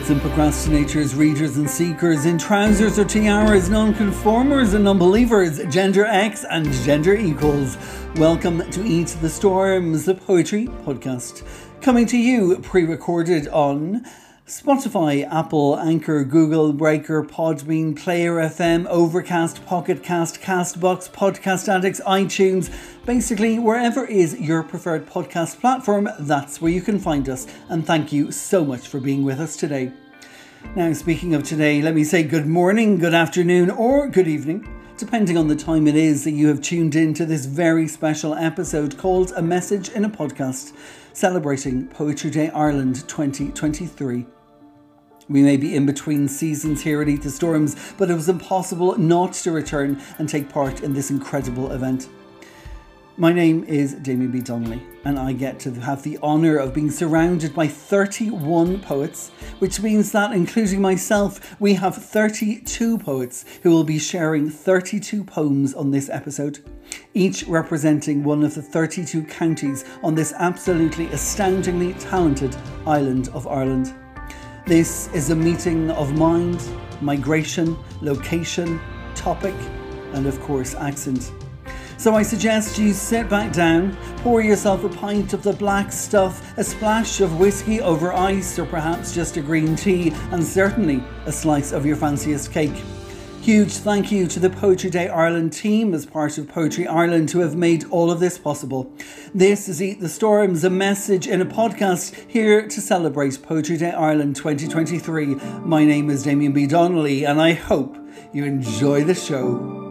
Poets and procrastinators, readers and seekers, in trousers or tiaras, non-conformers and non-believers, gender X and gender equals. Welcome to Eat the Storms, the poetry podcast. Coming to you pre-recorded on Spotify, Apple, Anchor, Google, Breaker, Podbean, Player FM, Overcast, Pocket Cast, Castbox, Podcast Addicts, iTunes, basically wherever is your preferred podcast platform, that's where you can find us. And thank you so much for being with us today. Now, speaking of today, let me say good morning, good afternoon, or good evening, depending on the time it is that you have tuned in to this very special episode called A Message in a Podcast, celebrating Poetry Day Ireland 2023. We may be in between seasons here at Eat the Storms, but it was impossible not to return and take part in this incredible event. My name is Damien B. Donnelly, and I get to have the honour of being surrounded by 31 poets, which means that, including myself, we have 32 poets who will be sharing 32 poems on this episode, each representing one of the 32 counties on this absolutely astoundingly talented island of Ireland. This is a meeting of mind, migration, location, topic, and of course, accent. So I suggest you sit back down, pour yourself a pint of the black stuff, a splash of whiskey over ice, or perhaps just a green tea, and certainly a slice of your fanciest cake. Huge thank you to the Poetry Day Ireland team as part of Poetry Ireland who have made all of this possible. This is Eat the Storms, a message in a podcast here to celebrate Poetry Day Ireland 2023. My name is Damien B. Donnelly and I hope you enjoy the show.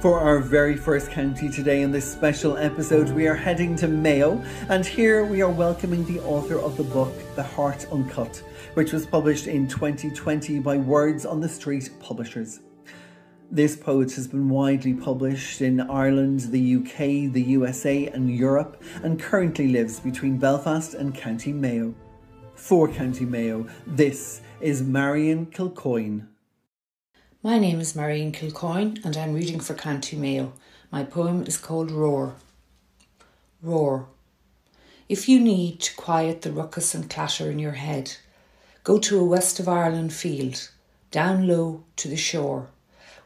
For our very first county today in this special episode, we are heading to Mayo, and here we are welcoming the author of the book The Heart Uncut, which was published in 2020 by Words on the Street Publishers. This poet has been widely published in Ireland, the UK, the USA, and Europe, and currently lives between Belfast and County Mayo. For County Mayo, this is Marion Kilcoyne. My name is Marion Kilcoyne and I'm reading for County Mayo. My poem is called Roar. Roar. If you need to quiet the ruckus and clatter in your head, go to a West of Ireland field, down low to the shore,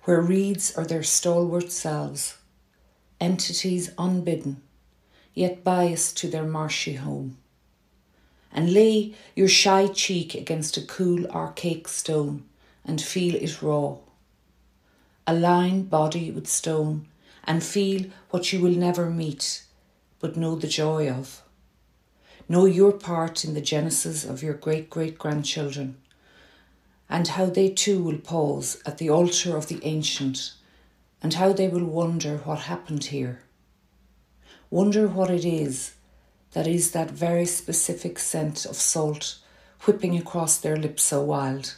where reeds are their stalwart selves, entities unbidden, yet biased to their marshy home. And lay your shy cheek against a cool archaic stone and feel it raw. Align body with stone and feel what you will never meet, but know the joy of. Know your part in the genesis of your great great grandchildren, and how they too will pause at the altar of the ancient, and how they will wonder what happened here. Wonder what it is that is that very specific scent of salt whipping across their lips so wild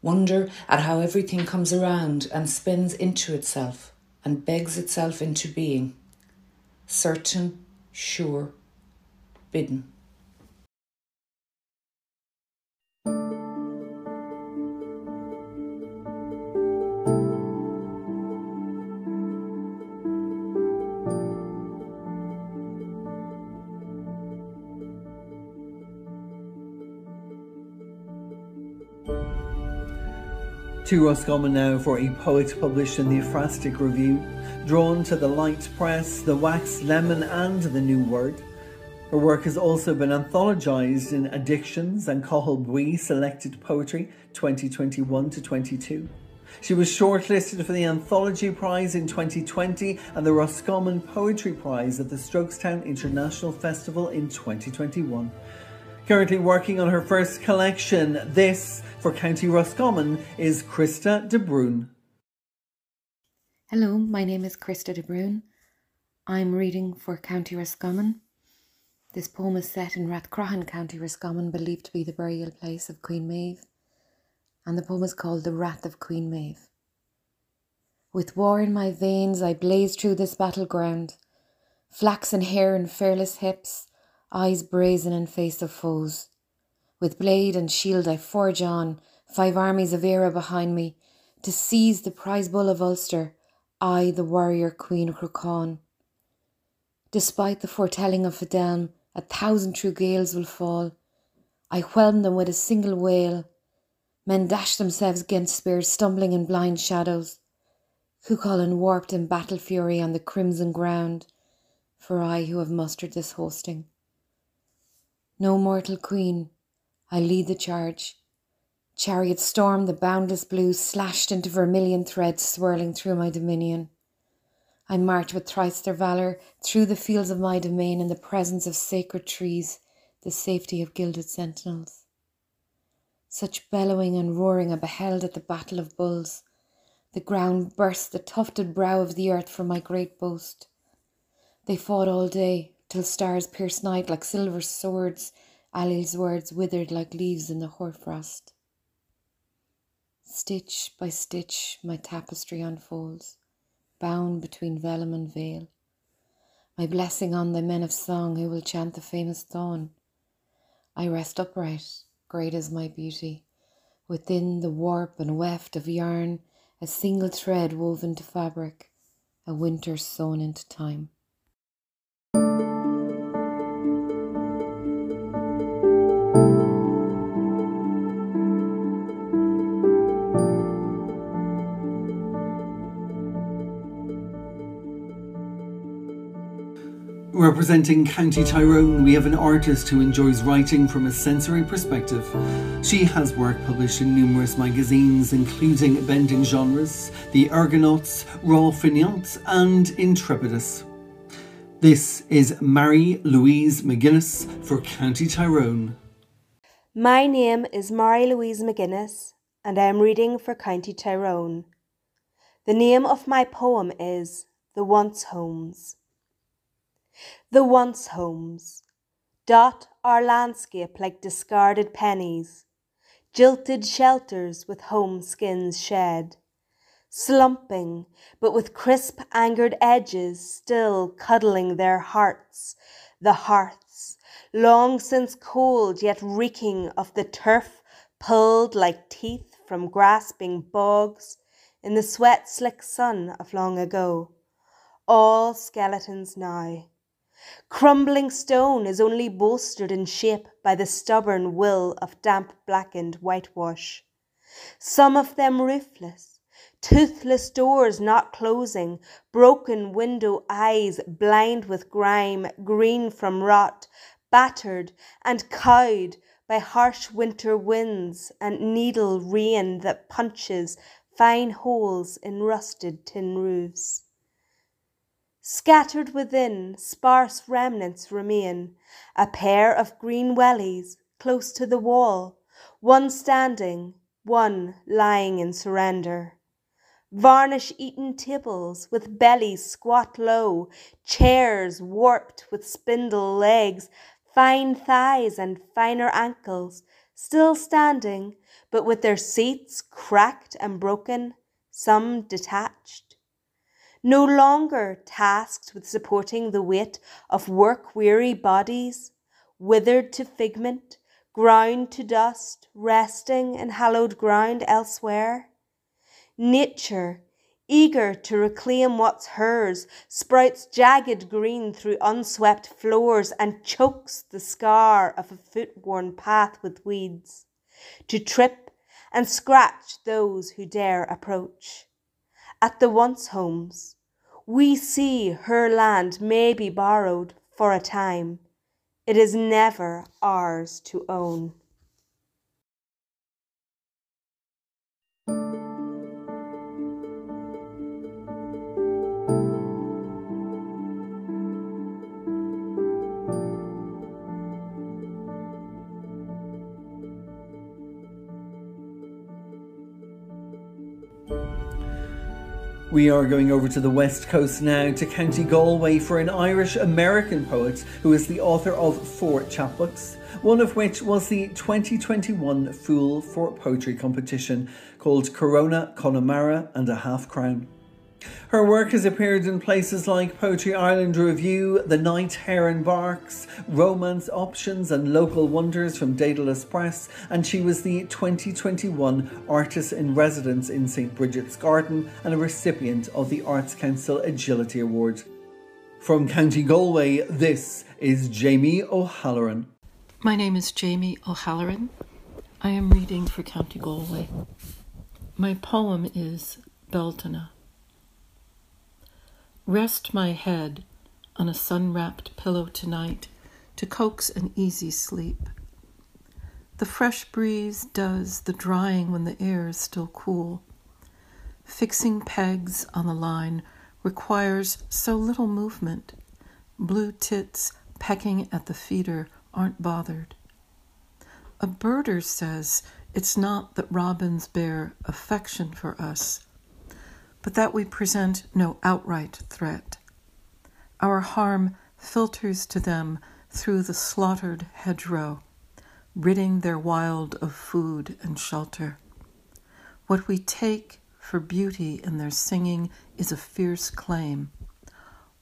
Wonder at how everything comes around and spins into itself and begs itself into being. Certain, sure, bidden. To Roscommon now for a poet published in the Ekphrastic Review, drawn to the Light Press, the Wax Lemon, and the New Word. Her work has also been anthologised in Addictions and Cathal Bui Selected Poetry 2021 to 22. She was shortlisted for the Anthology Prize in 2020 and the Roscommon Poetry Prize at the Strokestown International Festival in 2021. Currently working on her first collection, this for County Roscommon is Krista de Bruyne. Hello, my name is Krista de Bruyne. I'm reading for County Roscommon. This poem is set in Rathcroghan, County Roscommon, believed to be the burial place of Queen Maeve. and the poem is called The Wrath of Queen Maeve. With war in my veins, I blaze through this battleground, flaxen hair and fearless hips, eyes brazen in face of foes. With blade and shield I forge on, five armies of Era behind me, to seize the prize bull of Ulster, I, the warrior Queen Cruachan. Despite the foretelling of Fedelm, a thousand true gales will fall. I whelm them with a single wail. Men dash themselves against spears, stumbling in blind shadows. Cuchulainn warped in battle fury on the crimson ground, for I who have mustered this hosting. No mortal queen, I lead the charge. Chariots storm the boundless blue, slashed into vermilion threads swirling through my dominion. I march with thrice their valour through the fields of my domain in the presence of sacred trees, the safety of gilded sentinels. Such bellowing and roaring I beheld at the battle of bulls. The ground burst the tufted brow of the earth for my great boast. They fought all day, till stars pierce night like silver swords, Ali's words withered like leaves in the hoarfrost. Stitch by stitch my tapestry unfolds, bound between vellum and veil. My blessing on the men of song who will chant the famous thorn. I rest upright, great is my beauty, within the warp and weft of yarn, a single thread woven to fabric, a winter sewn into time. Representing County Tyrone, we have an artist who enjoys writing from a sensory perspective. She has work published in numerous magazines, including Bending Genres, The Argonauts, Raw Fainéant, and Intrepidus. This is Mary Louise McGuinness for County Tyrone. My name is Mary Louise McGuinness, and I am reading for County Tyrone. The name of my poem is The Once Homes. The once homes. Dot our landscape like discarded pennies, jilted shelters with home skins shed, slumping but with crisp angered edges still cuddling their hearts, the hearths, long since cold yet reeking of the turf pulled like teeth from grasping bogs in the sweat slick sun of long ago, all skeletons now Crumbling stone is only bolstered in shape by the stubborn will of damp blackened whitewash. Some of them roofless, toothless doors not closing, broken window eyes blind with grime, green from rot, battered and cowed by harsh winter winds and needle rain that punches fine holes in rusted tin roofs. Scattered within, sparse remnants remain, a pair of green wellies close to the wall, one standing, one lying in surrender. Varnish eaten tables with bellies squat low, chairs warped with spindle legs, fine thighs and finer ankles, still standing, but with their seats cracked and broken, some detached no longer tasked with supporting the weight of work weary bodies, withered to figment, ground to dust, resting in hallowed ground elsewhere. Nature, eager to reclaim what's hers, sprouts jagged green through unswept floors and chokes the scar of a foot worn path with weeds, to trip and scratch those who dare approach at the once homes. We see her land may be borrowed for a time. It is never ours to own. We are going over to the west coast now to County Galway for an Irish American poet who is the author of four chapbooks, one of which was the 2021 Fool for Poetry competition called Corona Connemara and a Half Crown. Her work has appeared in places like Poetry Ireland Review, The Night Heron Barks, Romance Options, and Local Wonders from Dedalus Press, and she was the 2021 Artist in Residence in St Brigid's Garden and a recipient of the Arts Council Agility Award. From County Galway, this is Jamie O'Halloran. My name is Jamie O'Halloran. I am reading for County Galway. My poem is Bealtaine. Rest my head on a sun wrapped pillow tonight to coax an easy sleep. The fresh breeze does the drying when the air is still cool. Fixing pegs on the line requires so little movement. Blue tits pecking at the feeder aren't bothered. A birder says it's not that robins bear affection for us but that we present no outright threat. Our harm filters to them through the slaughtered hedgerow, ridding their wild of food and shelter. What we take for beauty in their singing is a fierce claim,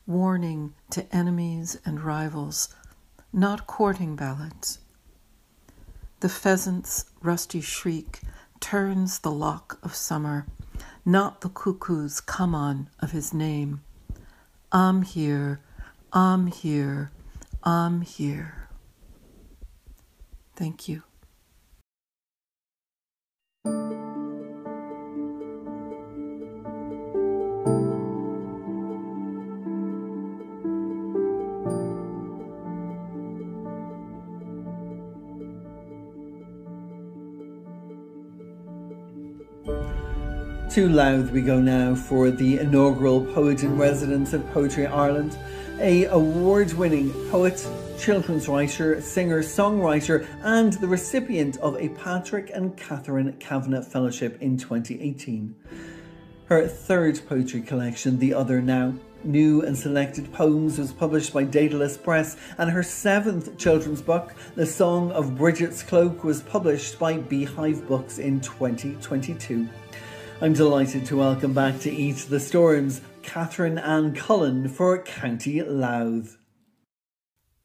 warning to enemies and rivals, not courting ballads. The pheasant's rusty shriek turns the lock of summer not the cuckoo's come on of his name. I'm here, I'm here, I'm here. Thank you. To Louth we go now for the inaugural Poet in Residence of Poetry Ireland, a award-winning poet, children's writer, singer, songwriter, and the recipient of a Patrick and Catherine Kavanagh Fellowship in 2018. Her third poetry collection, The Other Now, New and Selected Poems was published by Dedalus Press, and her seventh children's book, The Song of Brigid's Cloak, was published by Beehive Books in 2022. I'm delighted to welcome back to Eat the Storms Catherine Ann Cullen for County Louth.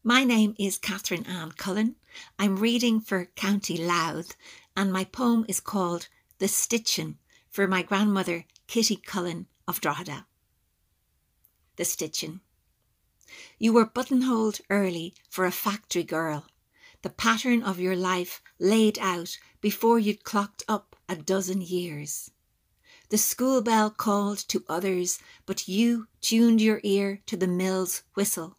My name is Catherine Ann Cullen. I'm reading for County Louth, and my poem is called The Stitchin' for my grandmother Kitty Cullen of Drogheda. The Stitchin'. You were buttonholed early for a factory girl, the pattern of your life laid out before you'd clocked up a dozen years. The school bell called to others, but you tuned your ear to the mill's whistle,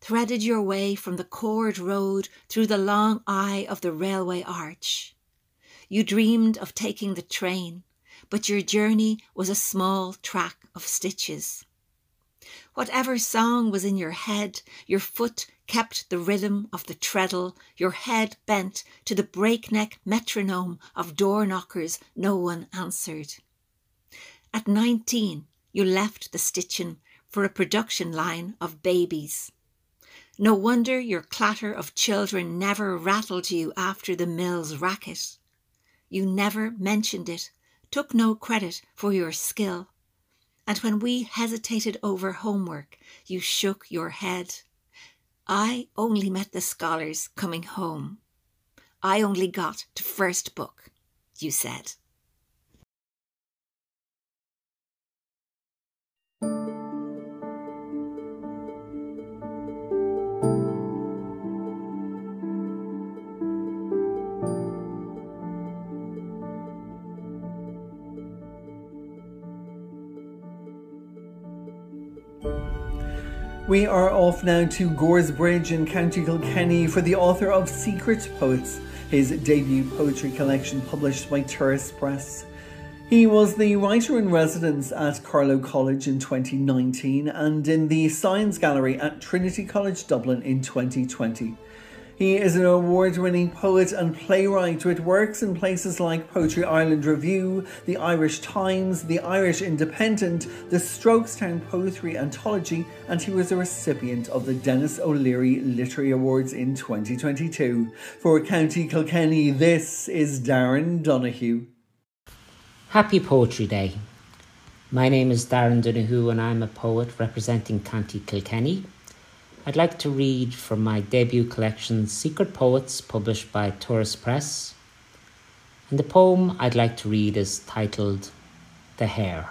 threaded your way from the cord road through the long eye of the railway arch. You dreamed of taking the train, but your journey was a small track of stitches. Whatever song was in your head, your foot kept the rhythm of the treadle, your head bent to the breakneck metronome of door knockers no one answered. At 19, you left the stitching for a production line of babies. No wonder your clatter of children never rattled you after the mill's racket. You never mentioned it, took no credit for your skill. And when we hesitated over homework, you shook your head. I only met the scholars coming home. I only got to first book, you said. We are off now to Goresbridge in County Kilkenny for the author of Secret Poets, his debut poetry collection published by Turas Press. He was the writer in residence at Carlow College in 2019 and in the Science Gallery at Trinity College Dublin in 2020. He is an award winning poet and playwright with works in places like Poetry Ireland Review, the Irish Times, the Irish Independent, the Strokestown Poetry Anthology, and he was a recipient of the Denis O'Leary Literary Awards in 2022. For County Kilkenny, this is Darren Donahue. Happy Poetry Day. My name is Darren Donahue and I'm a poet representing County Kilkenny I'd like to read from my debut collection, Secret Poets, published by Turas Press. And the poem I'd like to read is titled The Hare.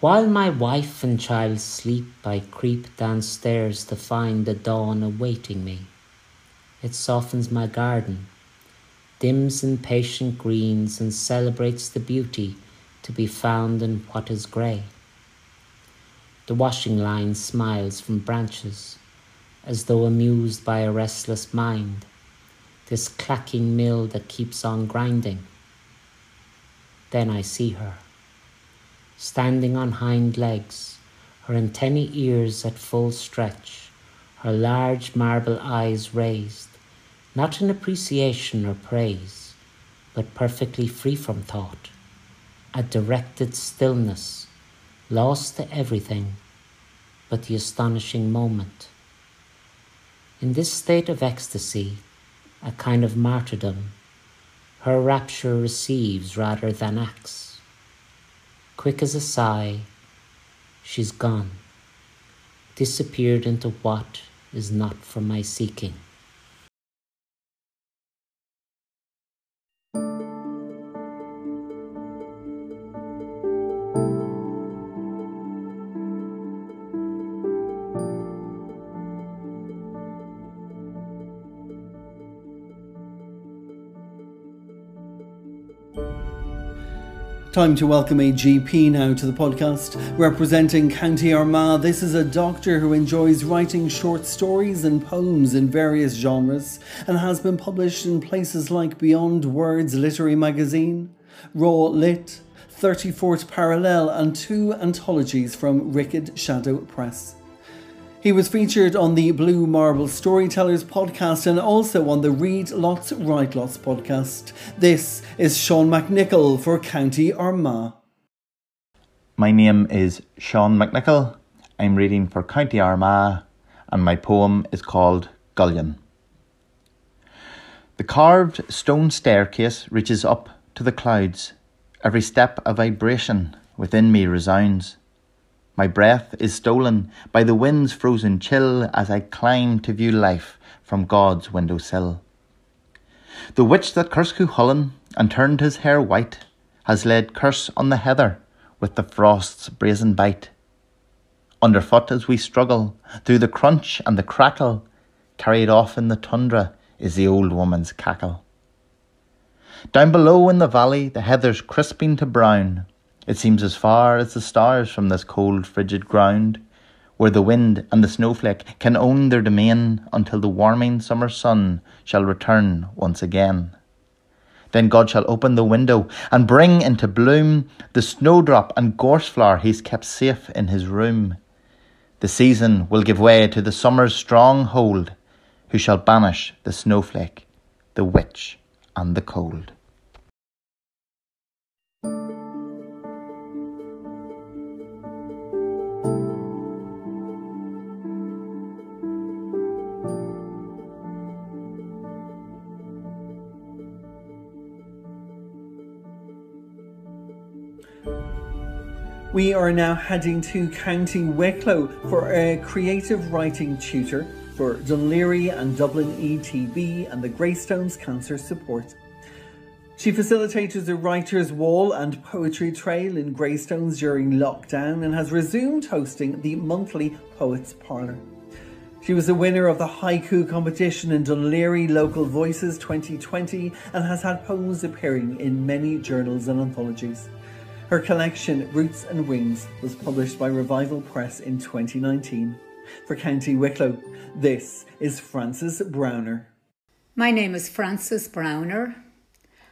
While my wife and child sleep, I creep downstairs to find the dawn awaiting me. It softens my garden, dims in patient greens, and celebrates the beauty to be found in what is grey. The washing line smiles from branches, as though amused by a restless mind, this clacking mill that keeps on grinding. Then I see her, standing on hind legs, her antennae ears at full stretch, her large marble eyes raised, not in appreciation or praise, but perfectly free from thought, a directed stillness lost to everything but the astonishing moment. In this state of ecstasy, a kind of martyrdom, her rapture receives rather than acts. Quick as a sigh, she's gone, disappeared into what is not for my seeking. Time to welcome a GP now to the podcast. Representing County Armagh, this is a doctor who enjoys writing short stories and poems in various genres and has been published in places like Beyond Words Literary Magazine, Raw Lit, 34th Parallel, and two anthologies from Wicked Shadow Press. He was featured on the Blue Marble Storytellers podcast and also on the Read Lots, Write Lots podcast. This is Sean McNichol for County Armagh. My name is Sean McNichol. I'm reading for County Armagh and my poem is called Gullion. The carved stone staircase reaches up to the clouds. Every step a vibration within me resounds. My breath is stolen by the wind's frozen chill as I climb to view life from God's window sill. The witch that cursed Cuchulainn and turned his hair white has laid curse on the heather with the frost's brazen bite. Underfoot as we struggle through the crunch and the crackle, carried off in the tundra is the old woman's cackle. Down below in the valley, the heather's crisping to brown. It seems as far as the stars from this cold, frigid ground, where the wind and the snowflake can own their domain until the warming summer sun shall return once again. Then God shall open the window and bring into bloom the snowdrop and gorseflower he's kept safe in his room. The season will give way to the summer's strong hold, who shall banish the snowflake, the witch, and the cold. We are now heading to County Wicklow for a creative writing tutor for Dún Laoghaire and Dublin ETB and the Greystones Cancer Support. She facilitated a writer's wall and poetry trail in Greystones during lockdown and has resumed hosting the monthly Poets Parlour. She was the winner of the haiku competition in Dún Laoghaire Local Voices 2020 and has had poems appearing in many journals and anthologies. Her collection, Roots and Wings, was published by Revival Press in 2019. For County Wicklow, this is Frances Browner. My name is Frances Browner.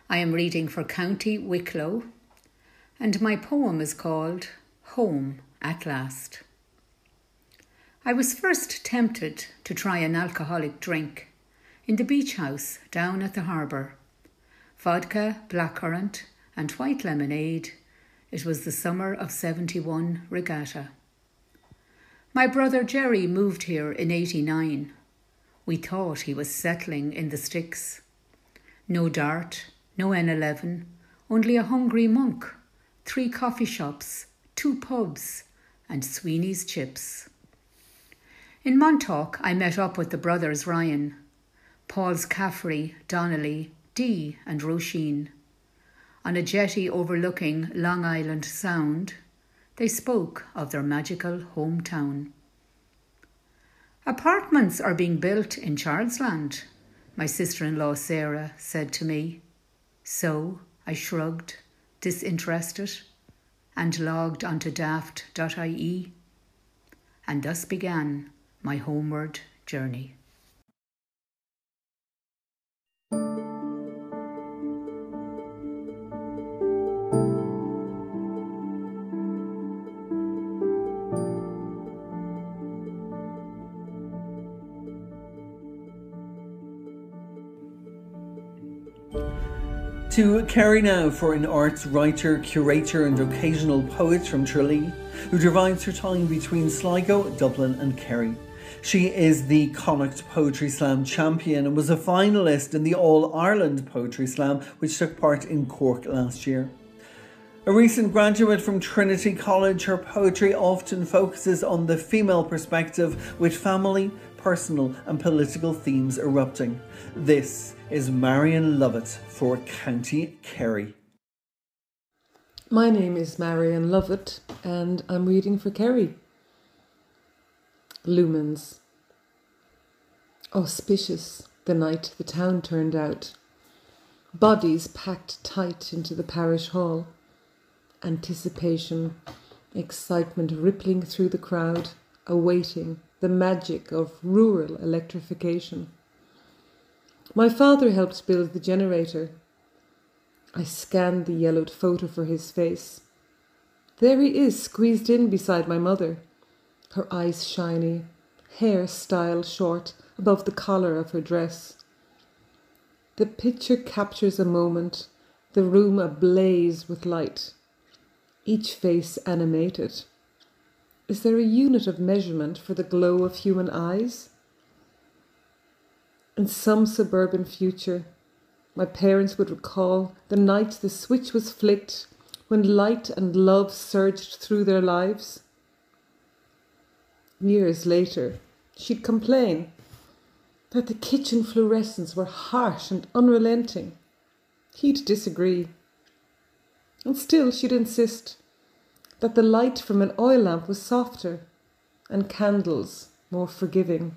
I am reading for County Wicklow, and my poem is called Home at Last. I was first tempted to try an alcoholic drink in the beach house down at the harbour. Vodka, blackcurrant, and white lemonade. It was the summer of 71 regatta. My brother Jerry moved here in 89. We thought he was settling in the sticks. No dart, no N11, only a hungry monk, three coffee shops, two pubs, and Sweeney's chips. In Montauk, I met up with the brothers Ryan, Paul's Caffrey, Donnelly, Dee, and Roisin. On a jetty overlooking Long Island Sound, they spoke of their magical hometown. Apartments are being built in Charlesland, my sister in law Sarah said to me. So I shrugged, disinterested, and logged onto daft.ie. And thus began my homeward journey. To Kerry now for an arts writer, curator, and occasional poet from Tralee, who divides her time between Sligo, Dublin, and Kerry. She is the Connacht Poetry Slam champion and was a finalist in the All Ireland Poetry Slam, which took part in Cork last year. A recent graduate from Trinity College, her poetry often focuses on the female perspective with family, personal, and political themes erupting. This is Marion Lovett for County Kerry. My name is Marion Lovett and I'm reading for Kerry. Lumens. Auspicious the night the town turned out. Bodies packed tight into the parish hall. Anticipation, excitement rippling through the crowd, awaiting the magic of rural electrification. My father helped build the generator. I scanned the yellowed photo for his face. There he is, squeezed in beside my mother, her eyes shiny, hair styled short above the collar of her dress. The picture captures a moment, the room ablaze with light, each face animated. Is there a unit of measurement for the glow of human eyes? In some suburban future, my parents would recall the night the switch was flicked when light and love surged through their lives. Years later, she'd complain that the kitchen fluorescents were harsh and unrelenting. He'd disagree. And still she'd insist that the light from an oil lamp was softer and candles more forgiving.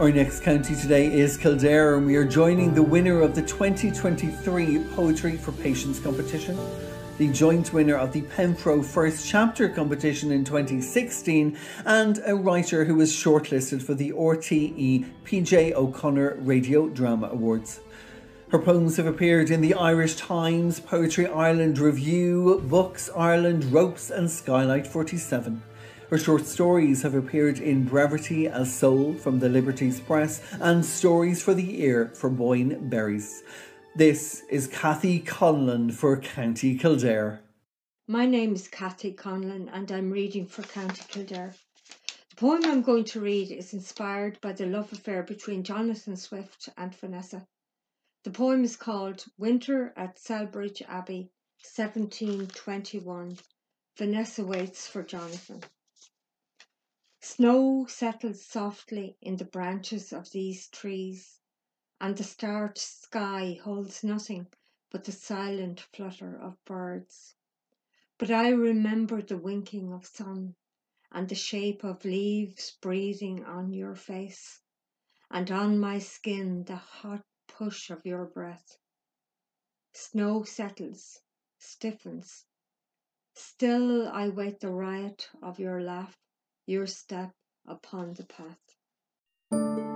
Our next county today is Kildare, and we are joining the winner of the 2023 Poetry for Patients competition, the joint winner of the Penfro First Chapter competition in 2016, and a writer who was shortlisted for the RTE PJ O'Connor Radio Drama Awards. Her poems have appeared in the Irish Times, Poetry Ireland Review, Books Ireland, Ropes, and Skylight 47. Her short stories have appeared in Brevity as Soul from the Liberties Press and Stories for the Ear for Boyne Berries. This is Kathy Conlon for County Kildare. My name is Kathy Conlon and I'm reading for County Kildare. The poem I'm going to read is inspired by the love affair between Jonathan Swift and Vanessa. The poem is called Winter at Celbridge Abbey, 1721. Vanessa waits for Jonathan. Snow settles softly in the branches of these trees, and the starred sky holds nothing but the silent flutter of birds. But I remember the winking of sun and the shape of leaves breathing on your face, and on my skin the hot push of your breath. Snow settles, stiffens, Still I wait the riot of your laugh, your step upon the path.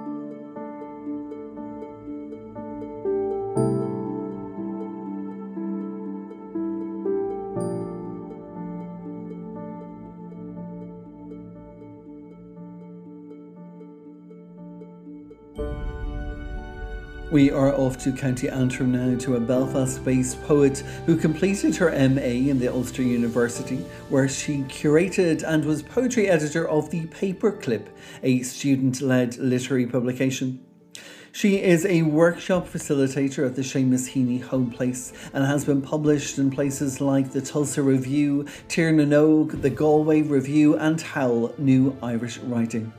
We are off to County Antrim now to a Belfast based poet who completed her MA in the Ulster University, where she curated and was poetry editor of The Paperclip, a student led literary publication. She is a workshop facilitator at the Seamus Heaney Home Place and has been published in places like the Tulsa Review, Tir the Galway Review, and Howl New Irish Writing.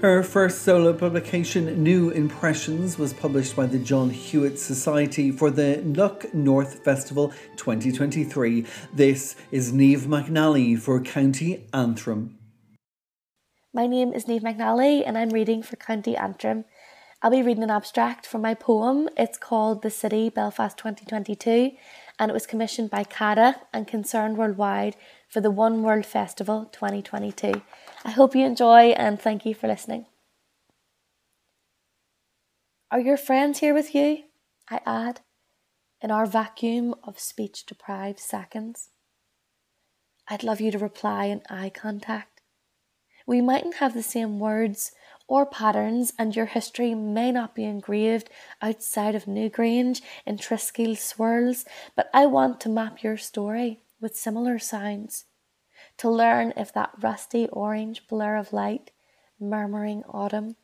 Her first solo publication, New Impressions, was published by the John Hewitt Society for the Lough North Festival 2023. This is Neve McNally for County Antrim. My name is Neve McNally and I'm reading for County Antrim. I'll be reading an abstract from my poem. It's called The City Belfast 2022 and it was commissioned by CADA and Concerned Worldwide for the One World Festival 2022. I hope you enjoy and thank you for listening. Are your friends here with you? I add, in our vacuum of speech deprived seconds. I'd love you to reply in eye contact. We mightn't have the same words or patterns, and your history may not be engraved outside of Newgrange in Triskele swirls, but I want to map your story with similar sounds to learn if that rusty orange blur of light, murmuring autumn,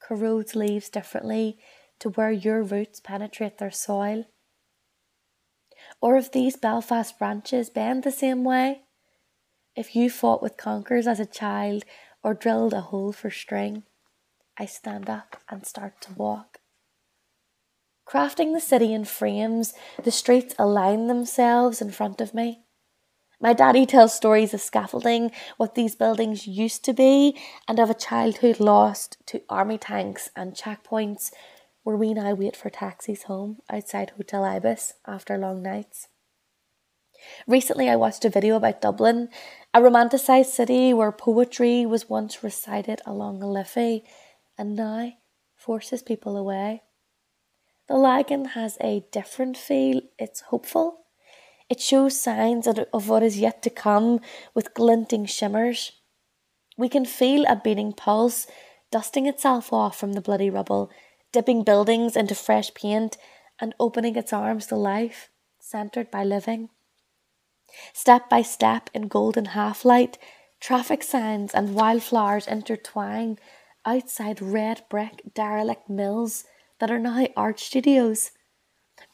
corrodes leaves differently to where your roots penetrate their soil. Or if these Belfast branches bend the same way, if you fought with conkers as a child or drilled a hole for string, I stand up and start to walk. Crafting the city in frames, the streets align themselves in front of me. My daddy tells stories of scaffolding, what these buildings used to be, and of a childhood lost to army tanks and checkpoints where we now wait for taxis home outside Hotel Ibis after long nights. Recently, I watched a video about Dublin, a romanticised city where poetry was once recited along a Liffey and now forces people away. The Lagan has a different feel, it's hopeful it shows signs of what is yet to come with glinting shimmers. We can feel a beating pulse dusting itself off from the bloody rubble, dipping buildings into fresh paint and opening its arms to life, centred by living. Step by step in golden half light, traffic signs and wildflowers intertwine outside red brick derelict mills that are now art studios.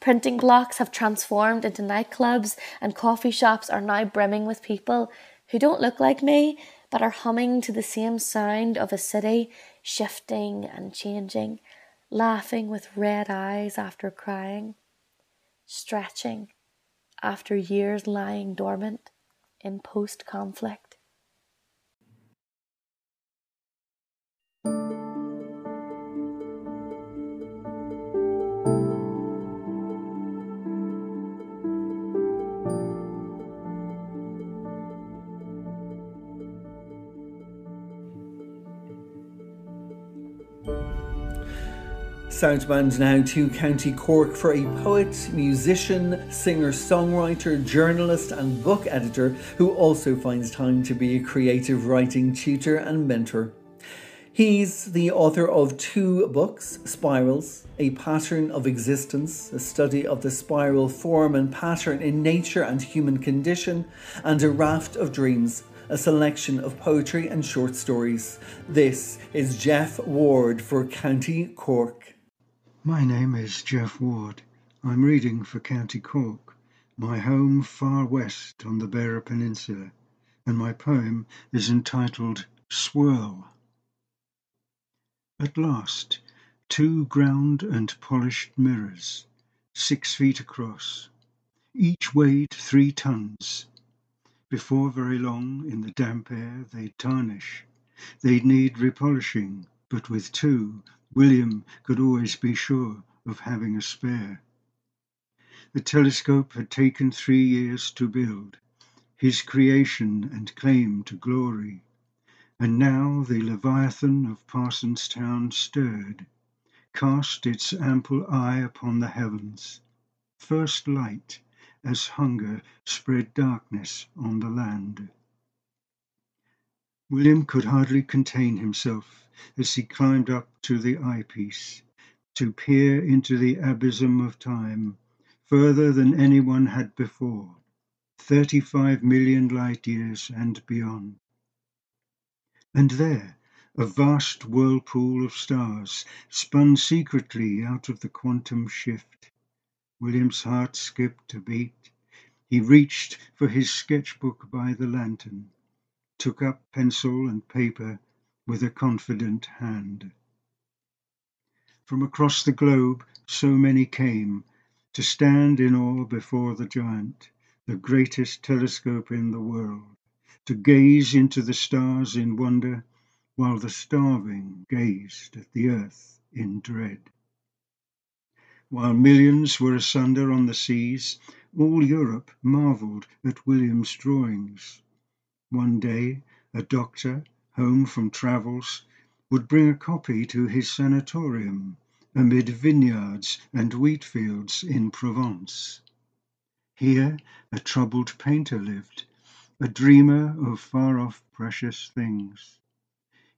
Printing blocks have transformed into nightclubs, and coffee shops are now brimming with people who don't look like me but are humming to the same sound of a city shifting and changing, laughing with red eyes after crying, stretching after years lying dormant in post conflict. Southbound now to County Cork for a poet, musician, singer, songwriter, journalist, and book editor who also finds time to be a creative writing tutor and mentor. He's the author of two books Spirals, A Pattern of Existence, a study of the spiral form and pattern in nature and human condition, and A Raft of Dreams, a selection of poetry and short stories. This is Jeff Ward for County Cork. My name is Jeff Ward. I'm reading for County Cork, my home far west on the Beara Peninsula, and my poem is entitled Swirl. At last, two ground and polished mirrors, six feet across, each weighed three tons. Before very long, in the damp air, they'd tarnish. They'd need repolishing, but with two William could always be sure of having a spare. The telescope had taken three years to build, his creation and claim to glory. And now the Leviathan of Parsonstown stirred, cast its ample eye upon the heavens, first light as hunger spread darkness on the land. William could hardly contain himself as he climbed up to the eyepiece to peer into the abysm of time, further than anyone had before, 35 million light years and beyond. And there, a vast whirlpool of stars spun secretly out of the quantum shift. William's heart skipped a beat. He reached for his sketchbook by the lantern, took up pencil and paper with a confident hand. From across the globe so many came to stand in awe before the giant, the greatest telescope in the world, to gaze into the stars in wonder, while the starving gazed at the earth in dread. While millions were asunder on the seas, all Europe marvelled at William's drawings. One day a doctor, home from travels, would bring a copy to his sanatorium amid vineyards and wheat fields in Provence. Here a troubled painter lived, a dreamer of far off precious things.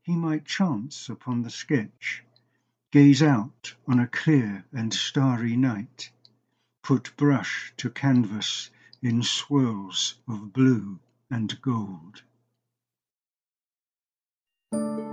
He might chance upon the sketch, gaze out on a clear and starry night, put brush to canvas in swirls of blue and gold. My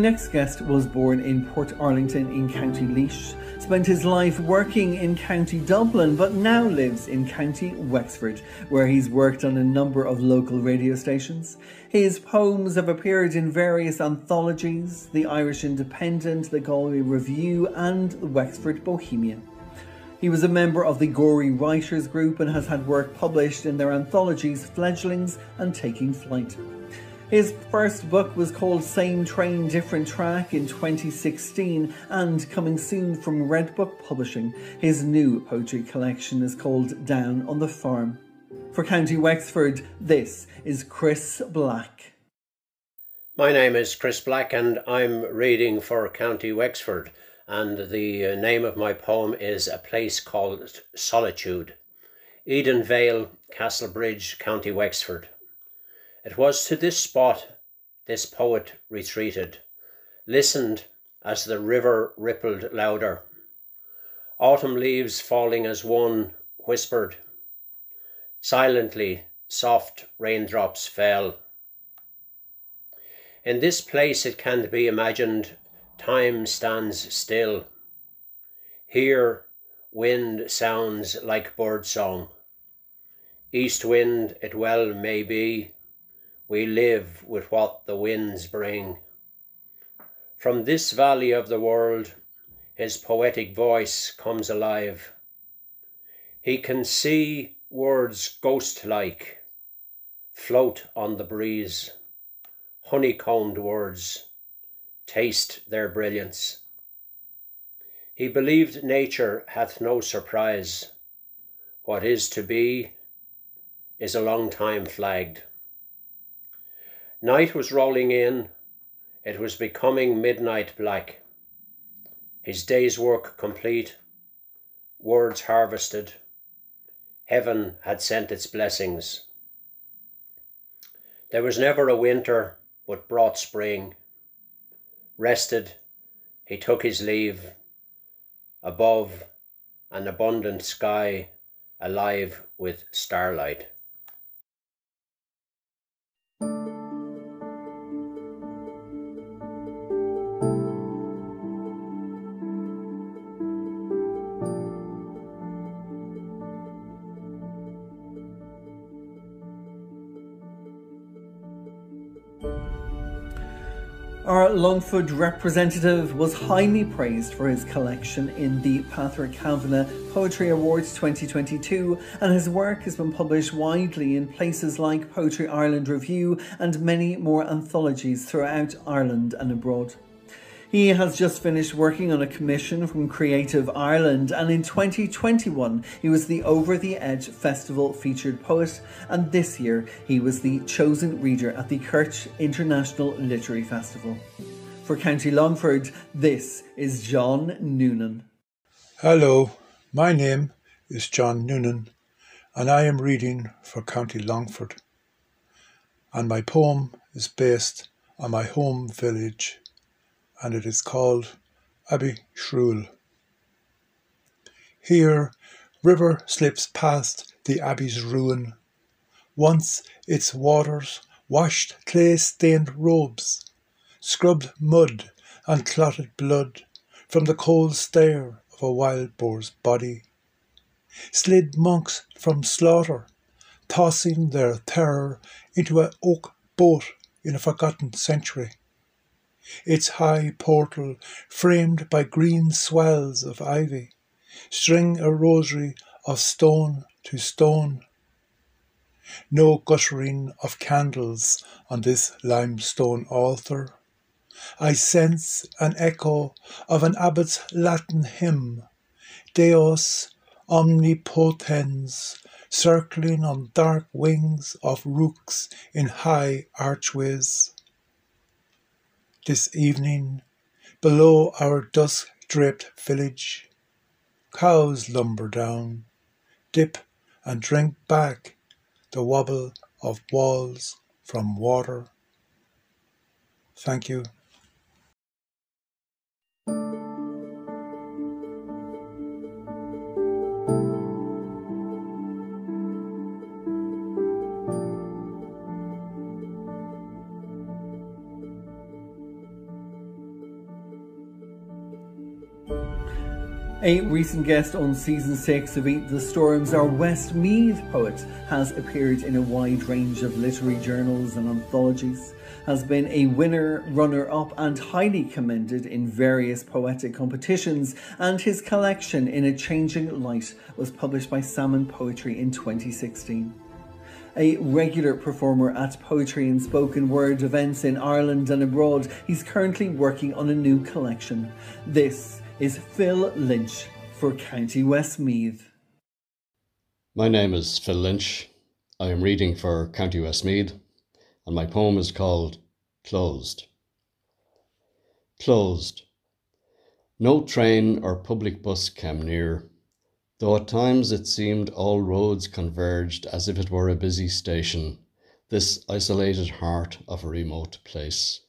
next guest was born in Portarlington in County Laois, spent his life working in County Dublin, but now lives in County Wexford, where he's worked on a number of local radio stations. His poems have appeared in various anthologies the Irish Independent, the Galway Review, and the Wexford Bohemian. He was a member of the Gorey Writers Group and has had work published in their anthologies Fledglings and Taking Flight. His first book was called Same Train, Different Track in 2016 and coming soon from Redbook Publishing. His new poetry collection is called Down on the Farm. For County Wexford, this is Chris Black. My name is Chris Black and I'm reading for County Wexford and the uh, name of my poem is A Place Called Solitude. Eden Vale, Castlebridge, County Wexford. It was to this spot this poet retreated, listened as the river rippled louder. Autumn leaves falling as one whispered. Silently, soft raindrops fell. In this place, it can be imagined, time stands still. Here, wind sounds like bird song. East wind, it well may be, we live with what the winds bring. From this valley of the world, his poetic voice comes alive. He can see words ghost like float on the breeze, honeycombed words, taste their brilliance. He believed nature hath no surprise. What is to be is a long time flagged. Night was rolling in. It was becoming midnight black. His day's work complete, words harvested. Heaven had sent its blessings. There was never a winter, but brought spring. Rested, he took his leave. Above, an abundant sky, alive with starlight. Longford representative was highly praised for his collection in the Patrick Kavanagh Poetry Awards 2022, and his work has been published widely in places like Poetry Ireland Review and many more anthologies throughout Ireland and abroad. He has just finished working on a commission from Creative Ireland, and in 2021 he was the Over the Edge Festival featured poet, and this year he was the chosen reader at the Cúirt International Literary Festival. For County Longford, this is John Noonan. Hello, my name is John Noonan, and I am reading for County Longford. And my poem is based on my home village and it is called Abbey Shrule. Here, river slips past the abbey's ruin. Once its waters washed clay-stained robes, scrubbed mud and clotted blood from the cold stare of a wild boar's body, slid monks from slaughter, tossing their terror into an oak boat in a forgotten century its high portal framed by green swells of ivy, string a rosary of stone to stone. No guttering of candles on this limestone altar. I sense an echo of an abbot's Latin hymn, Deus omnipotens, circling on dark wings of rooks in high archways this evening below our dusk draped village. Cows lumber down, dip and drink back the wobble of walls from water. Thank you. A recent guest on season 6 of Eat the Storms, our Westmeath poet, has appeared in a wide range of literary journals and anthologies, has been a winner, runner up, and highly commended in various poetic competitions, and his collection In a Changing Light was published by Salmon Poetry in 2016 a regular performer at poetry and spoken word events in Ireland and abroad. He's currently working on a new collection. This is Phil Lynch for County Westmeath. My name is Phil Lynch. I am reading for County Westmeath, and my poem is called Closed. Closed. No train or public bus came near, though at times it seemed all roads converged as if it were a busy station, this isolated heart of a remote place.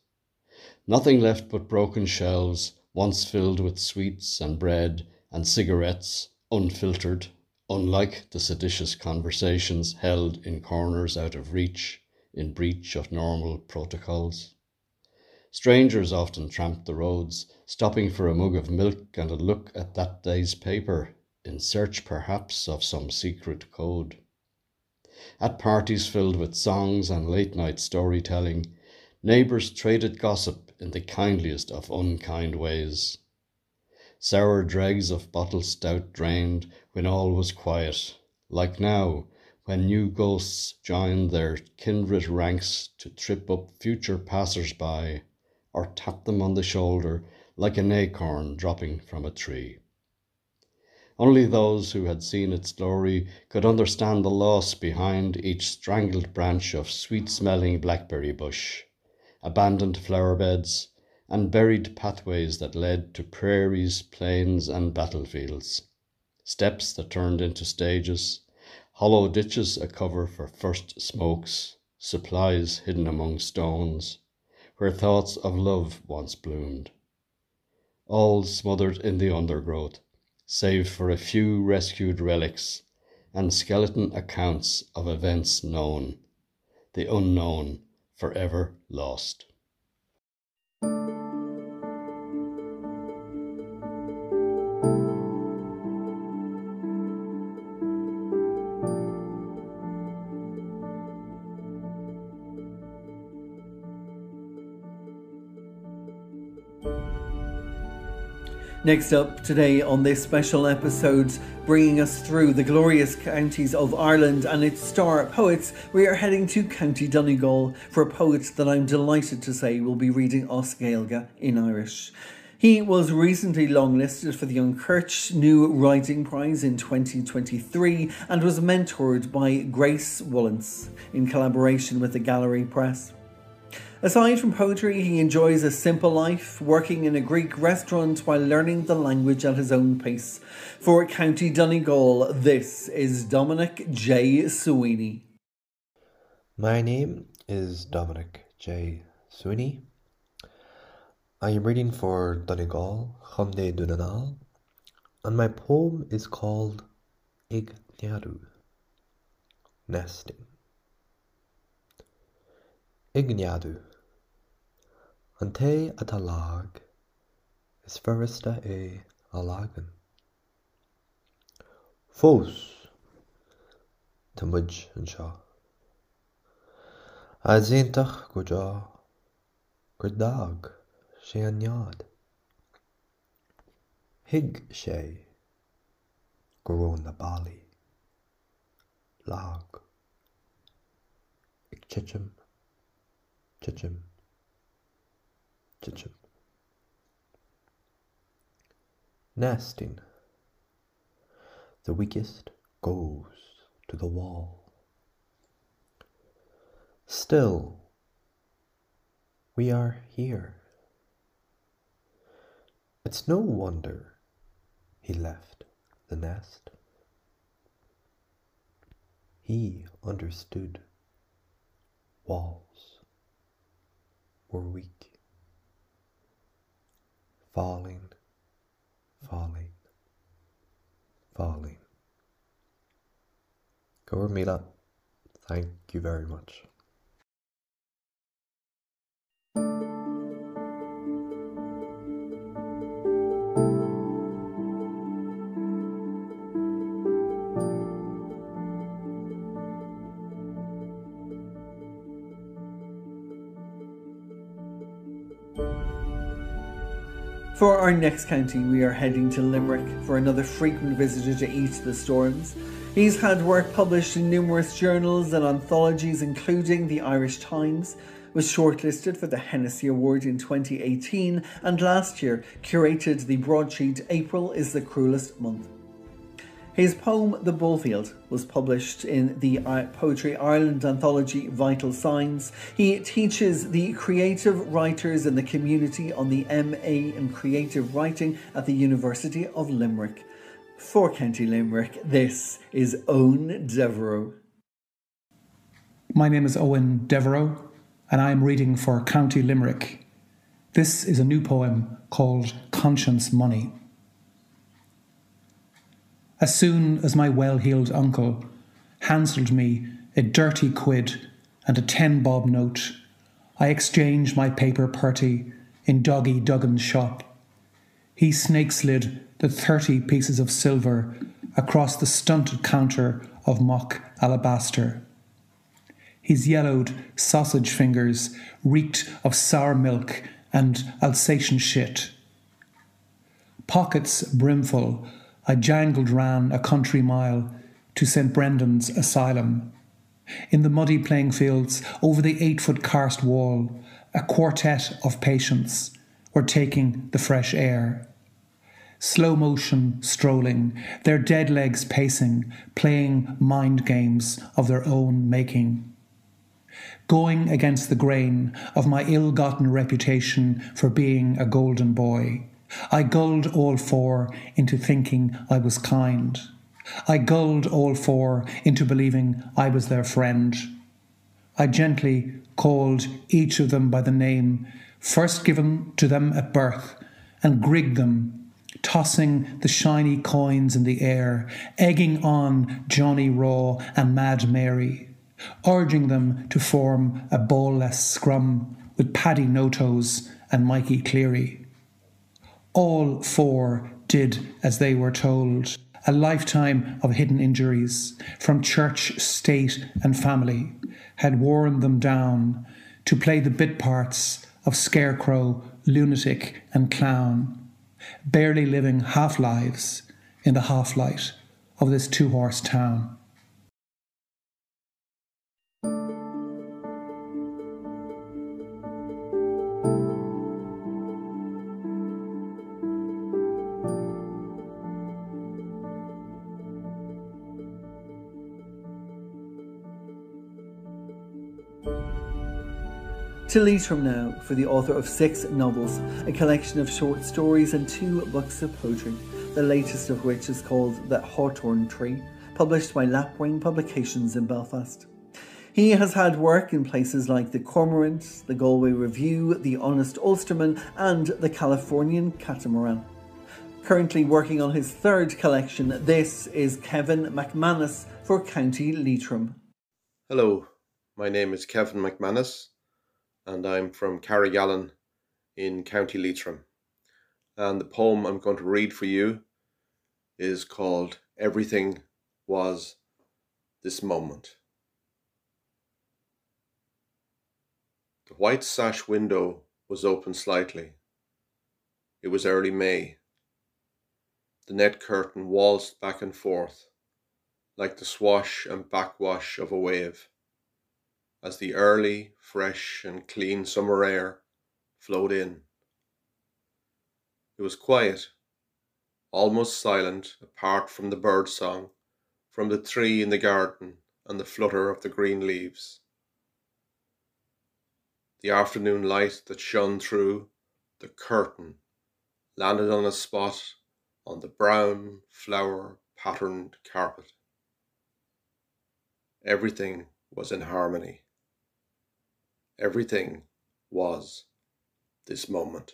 Nothing left but broken shelves once filled with sweets and bread and cigarettes, unfiltered, unlike the seditious conversations held in corners out of reach in breach of normal protocols. Strangers often tramped the roads, stopping for a mug of milk and a look at that day's paper, in search perhaps of some secret code. At parties filled with songs and late night storytelling, neighbours traded gossip in the kindliest of unkind ways. Sour dregs of bottle stout drained when all was quiet, like now, when new ghosts joined their kindred ranks to trip up future passers by, or tap them on the shoulder like an acorn dropping from a tree. Only those who had seen its glory could understand the loss behind each strangled branch of sweet smelling blackberry bush abandoned flower beds, and buried pathways that led to prairies, plains, and battlefields, steps that turned into stages, hollow ditches a cover for first smokes, supplies hidden among stones, where thoughts of love once bloomed. All smothered in the undergrowth, save for a few rescued relics and skeleton accounts of events known, the unknown forever lost. Next up today on this special episode, bringing us through the glorious counties of Ireland and its star poets, we are heading to County Donegal for a poet that I'm delighted to say will be reading Os Gaeilge in Irish. He was recently longlisted for the An Cúirt New Writing Prize in 2023 and was mentored by Grace Wilentz in collaboration with the Gallery Press. Aside from poetry, he enjoys a simple life, working in a Greek restaurant while learning the language at his own pace. For County Donegal, this is Dominic J. Sweeney. My name is Dominic J. Sweeney. I am reading for Donegal, Chonde Dunanal, and my poem is called Ignyadu, Nesting. Ignyadu. An té atá lag is furasta é a lagan. Fós tá muid an seo. A dhéintach go dá gur dag sé an nead. Hiig sé go rón na bailí lag. Ag tiitim, tiitim. Chichim. Nesting. The weakest goes to the wall. Still, we are here. It's no wonder he left the nest. He understood walls were weak falling, falling, falling. Go Mila. Thank you very much. For our next county, we are heading to Limerick for another frequent visitor to Eat the Storms. He's had work published in numerous journals and anthologies, including the Irish Times, was shortlisted for the Hennessy Award in 2018, and last year curated the broadsheet April is the Cruelest Month. His poem The Bullfield was published in the Poetry Ireland anthology Vital Signs. He teaches the creative writers in the community on the MA in Creative Writing at the University of Limerick. For County Limerick, this is Eoin Devereux. My name is Eoin Devereux, and I am reading for County Limerick. This is a new poem called Conscience Money. As soon as my well heeled uncle handselled me a dirty quid and a ten bob note, I exchanged my paper purty in Doggy Duggan's shop. He snake slid the thirty pieces of silver across the stunted counter of mock alabaster. His yellowed sausage fingers reeked of sour milk and Alsatian shit. Pockets brimful I jangled ran a country mile to St. Brendan's Asylum. In the muddy playing fields, over the eight foot karst wall, a quartet of patients were taking the fresh air. Slow motion strolling, their dead legs pacing, playing mind games of their own making. Going against the grain of my ill gotten reputation for being a golden boy I gulled all four into thinking I was kind. I gulled all four into believing I was their friend. I gently called each of them by the name first given to them at birth and grigged them, tossing the shiny coins in the air, egging on Johnny Raw and Mad Mary, urging them to form a ball-less scrum with Paddy Notos and Mikey Cleary. All four did as they were told. A lifetime of hidden injuries from church, state, and family had worn them down to play the bit parts of scarecrow, lunatic, and clown. barely living half lives in the half light of this two horse town. To from now for the author of six novels, a collection of short stories, and two books of poetry, the latest of which is called The Hawthorn Tree, published by Lapwing Publications in Belfast. He has had work in places like the Cormorant, the Galway Review, the Honest Ulsterman, and the Californian Catamaran. Currently working on his third collection, this is Kevin McManus for County Leitrim. Hello, my name is Kevin McManus and I'm from Carrigallen in County Leitrim. And the poem I'm going to read for you is called Everything Was This Moment. The white sash window was open slightly. It was early May. The net curtain waltzed back and forth like the swash and backwash of a wave as the early, fresh, and clean summer air flowed in. It was quiet, almost silent, apart from the bird song, from the tree in the garden, and the flutter of the green leaves. The afternoon light that shone through the curtain landed on a spot on the brown flower patterned carpet. Everything was in harmony. Everything was this moment.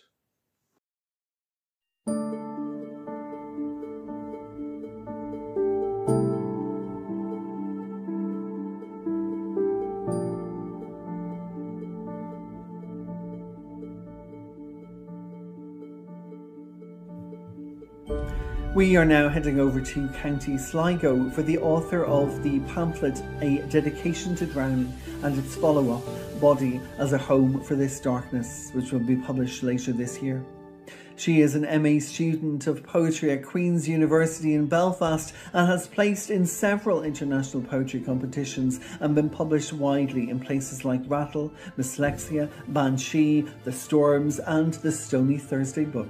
We are now heading over to County Sligo for the author of the pamphlet A Dedication to Drowning and its follow up, Body as a Home for This Darkness, which will be published later this year. She is an MA student of poetry at Queen's University in Belfast and has placed in several international poetry competitions and been published widely in places like Rattle, Dyslexia, Banshee, The Storms, and the Stony Thursday book.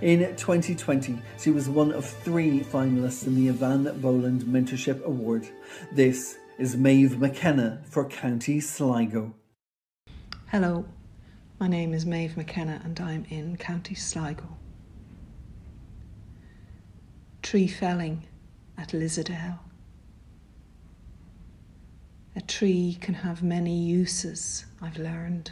In 2020, she was one of three finalists in the Eavan Boland Mentorship Award. This is Maeve McKenna for County Sligo. Hello, my name is Maeve McKenna and I'm in County Sligo. Tree felling at Lissadell. A tree can have many uses, I've learned.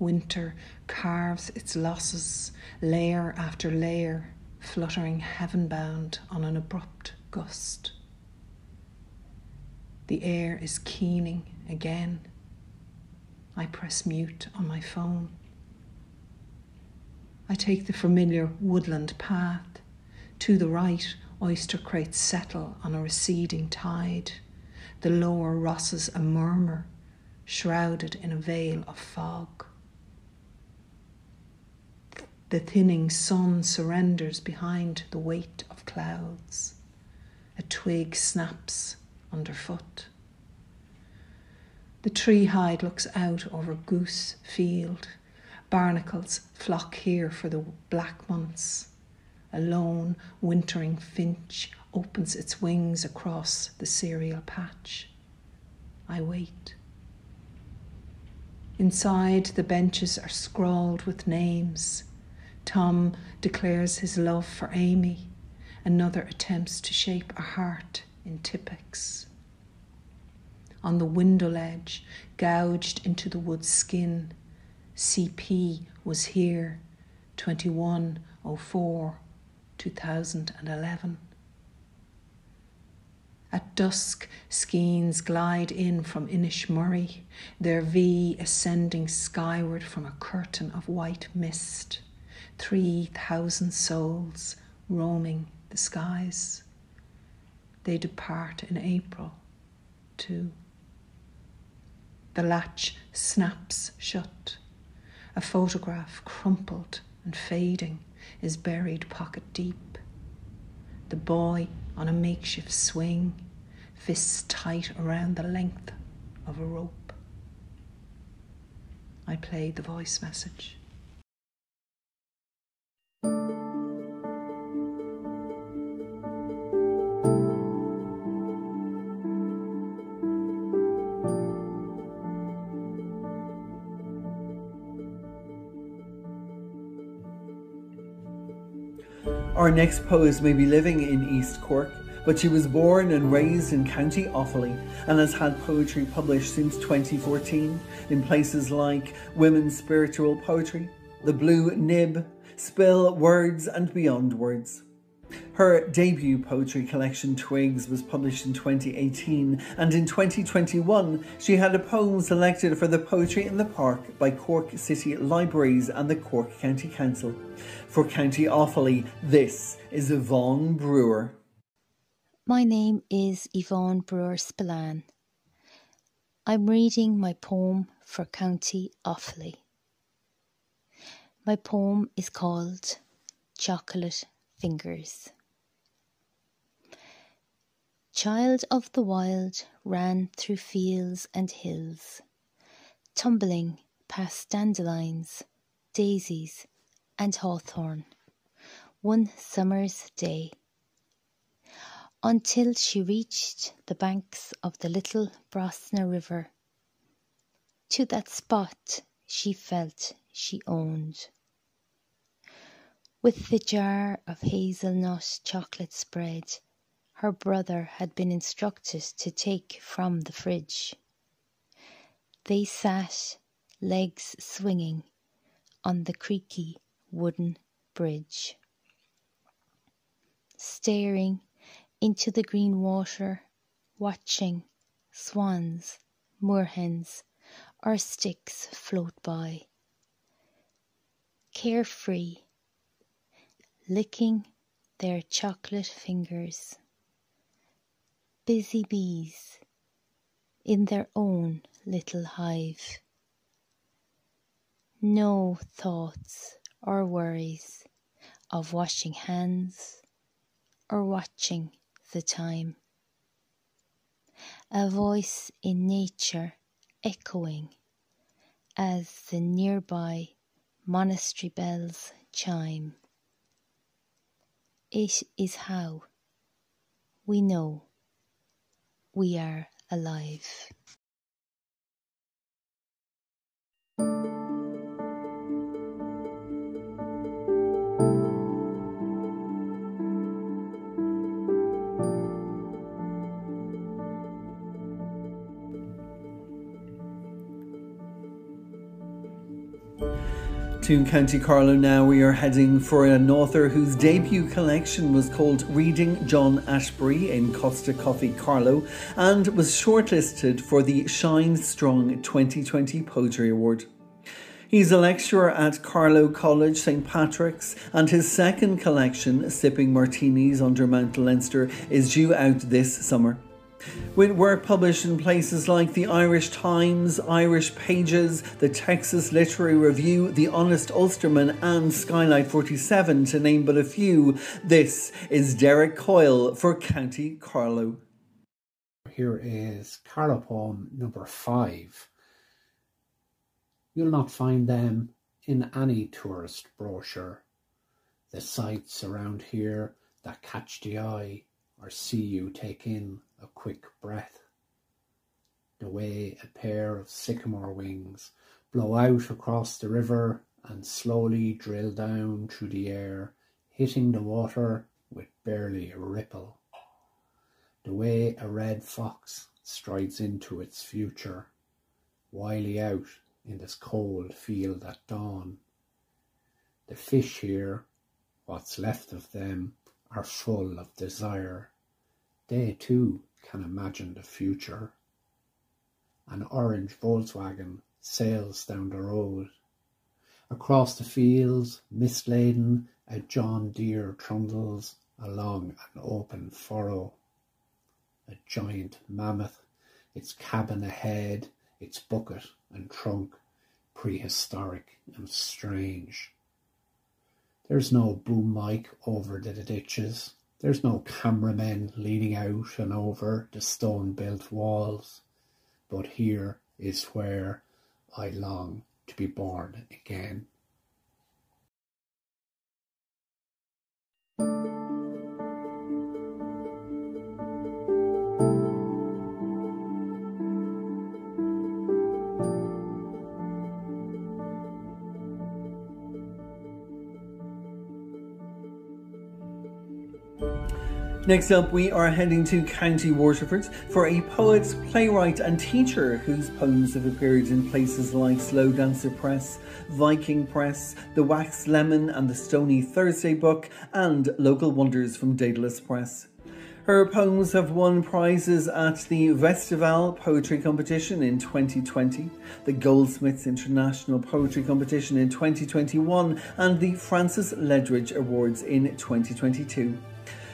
Winter carves its losses, layer after layer, fluttering heaven bound on an abrupt gust. The air is keening again. I press mute on my phone. I take the familiar woodland path. To the right, oyster crates settle on a receding tide. The lower rosses a murmur, shrouded in a veil of fog. The thinning sun surrenders behind the weight of clouds. A twig snaps underfoot. The tree hide looks out over Goose Field. Barnacles flock here for the black months. A lone wintering finch opens its wings across the cereal patch. I wait. Inside, the benches are scrawled with names. Tom declares his love for Amy. Another attempts to shape a heart in Tippex. On the window ledge, gouged into the wood skin, CP was here, 2104 2011. At dusk, skeins glide in from Inishmurray, their V ascending skyward from a curtain of white mist three thousand souls roaming the skies. They depart in April, too. The latch snaps shut, a photograph crumpled and fading is buried pocket deep. The boy on a makeshift swing, fists tight around the length of a rope. I played the voice message. Next poet may be living in East Cork, but she was born and raised in County Offaly and has had poetry published since 2014 in places like Women's Spiritual Poetry, The Blue Nib, Spill Words and Beyond Words. Her debut poetry collection, Twigs, was published in 2018, and in 2021 she had a poem selected for the Poetry in the Park by Cork City Libraries and the Cork County Council. For County Offaly, this is Yvonne Brewer. My name is Yvonne Brewer Spillane. I'm reading my poem for County Offaly. My poem is called Chocolate Fingers. Child of the wild ran through fields and hills, tumbling past dandelions, daisies, and hawthorn, one summer's day, until she reached the banks of the little Brosna River. To that spot she felt she owned. With the jar of hazelnut chocolate spread her brother had been instructed to take from the fridge. They sat, legs swinging, on the creaky wooden bridge, staring into the green water, watching swans, moorhens, or sticks float by. Carefree, licking their chocolate fingers busy bees in their own little hive. No thoughts or worries of washing hands or watching the time. A voice in nature echoing as the nearby monastery bells chime. It is how we know we are alive. To County Carlow now, we are heading for an author whose debut collection was called Reading John Ashbery in Costa Coffee Carlow and was shortlisted for the Shine Strong 2020 Poetry Award. He's a lecturer at Carlow College St Patrick's, and his second collection, Sipping Martinis under Mount Leinster, is due out this summer. With work published in places like the Irish Times, Irish Pages, the Texas Literary Review, the Honest Ulsterman, and Skylight 47, to name but a few, this is Derek Coyle for County Carlow. Here is Carlow poem number five. You'll not find them in any tourist brochure. The sights around here that catch the eye or see you take in a quick breath. The way a pair of sycamore wings blow out across the river and slowly drill down through the air, hitting the water with barely a ripple. The way a red fox strides into its future, wily out in this cold field at dawn. The fish here, what's left of them, are full of desire. They too can imagine the future. An orange Volkswagen sails down the road. Across the fields, mist-laden, a John Deere trundles along an open furrow. A giant mammoth, its cabin ahead, its bucket and trunk, prehistoric and strange. There's no boom mic over the ditches. There's no cameramen leaning out and over the stone built walls. But here is where I long to be born again. Next up, we are heading to County Waterford for a poet, playwright, and teacher whose poems have appeared in places like Slow Dancer Press, Viking Press, The Wax Lemon and the Stony Thursday Book, and Local Wonders from Dedalus Press. Her poems have won prizes at the Festival Poetry Competition in 2020, the Goldsmiths International Poetry Competition in 2021, and the Francis Ledwidge Awards in 2022.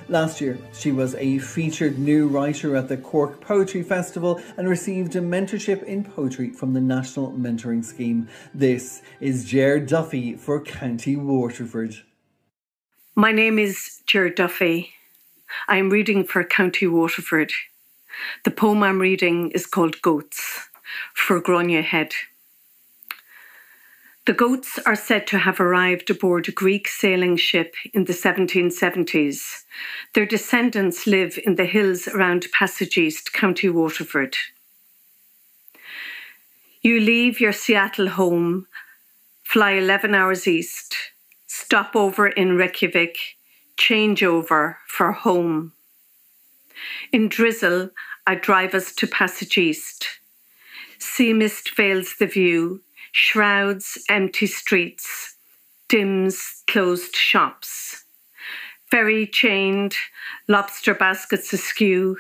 Last year, she was a featured new writer at the Cork Poetry Festival and received a mentorship in poetry from the National Mentoring Scheme. This is Ger Duffy for County Waterford. My name is Ger Duffy. I am reading for County Waterford. The poem I'm reading is called Goats for Grania Head. The goats are said to have arrived aboard a Greek sailing ship in the 1770s. Their descendants live in the hills around Passage East, County Waterford. You leave your Seattle home, fly 11 hours east, stop over in Reykjavik, change over for home. In drizzle, I drive us to Passage East. Sea mist veils the view, shrouds empty streets, dims closed shops. Ferry chained, lobster baskets askew,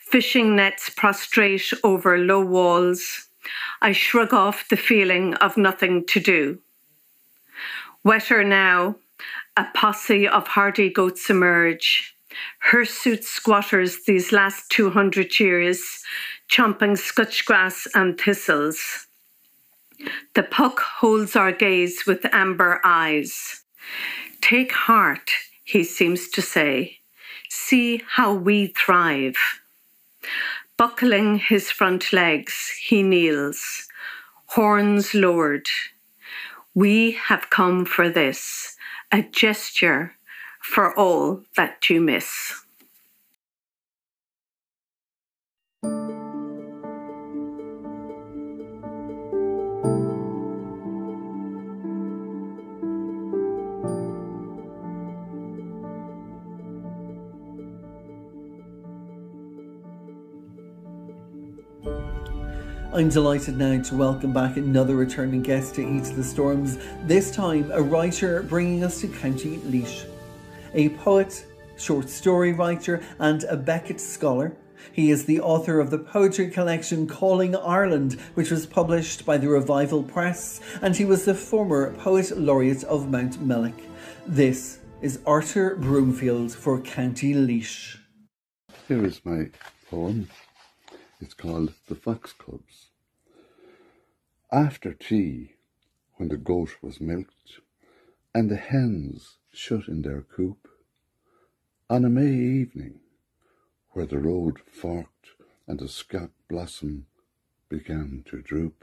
fishing nets prostrate over low walls. I shrug off the feeling of nothing to do. Wetter now, a posse of hardy goats emerge. Hirsute squatters these last 200 years, chomping scotch grass and thistles. The puck holds our gaze with amber eyes. Take heart, he seems to say. See how we thrive. Buckling his front legs, he kneels, horns lowered. We have come for this, a gesture for all that you miss. I'm delighted now to welcome back another returning guest to Eat the Storms, this time a writer bringing us to County Laois. A poet, short story writer, and a Beckett scholar. He is the author of the poetry collection Calling Ireland, which was published by the Revival Press, and he was the former Poet Laureate of Mountmellick. This is Arthur Broomfield for County Laois. Here is my poem. It's called The Fox Cubs. After tea, when the goat was milked, and the hens shut in their coop, on a May evening, where the road forked and the scot blossom began to droop,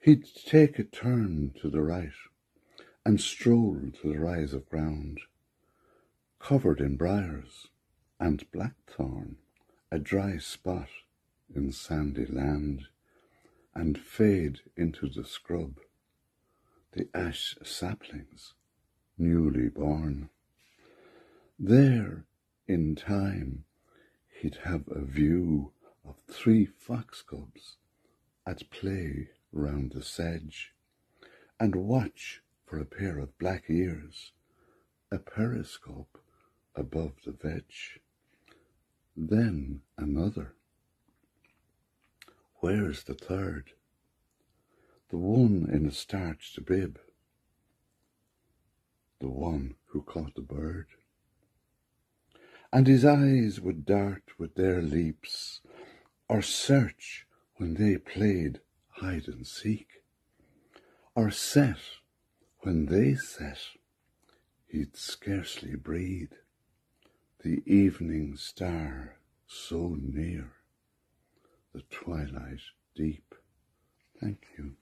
he'd take a turn to the right and stroll to the rise of ground, covered in briars and blackthorn a dry spot in sandy land, and fade into the scrub, the ash saplings, newly born. There, in time, he'd have a view of three fox cubs at play round the sedge, and watch for a pair of black ears, a periscope above the vetch then another. Where's the third? The one in a starched bib. The one who caught the bird. And his eyes would dart with their leaps, or search when they played hide and seek, or set when they set he'd scarcely breathe. The evening star so near, the twilight deep. Thank you.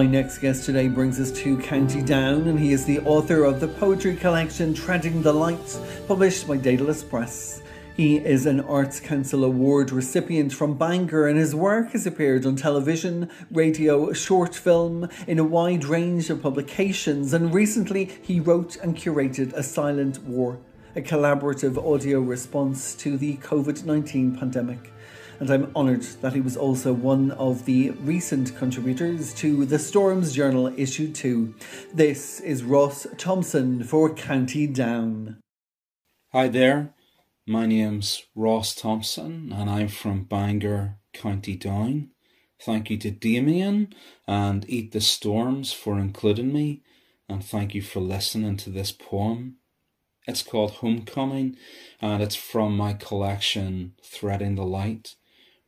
My next guest today brings us to County Down, and he is the author of the poetry collection Threading the Light, published by Dedalus Press. He is an Arts Council Award recipient from Bangor, and his work has appeared on television, radio, short film, in a wide range of publications. And recently, he wrote and curated A Silent War, a collaborative audio response to the COVID 19 pandemic and I'm honoured that he was also one of the recent contributors to the Storms Journal issue 2. This is Ross Thompson for County Down. Hi there, my name's Ross Thompson and I'm from Bangor, County Down. Thank you to Damien and Eat the Storms for including me, and thank you for listening to this poem. It's called Homecoming and it's from my collection Threading the Light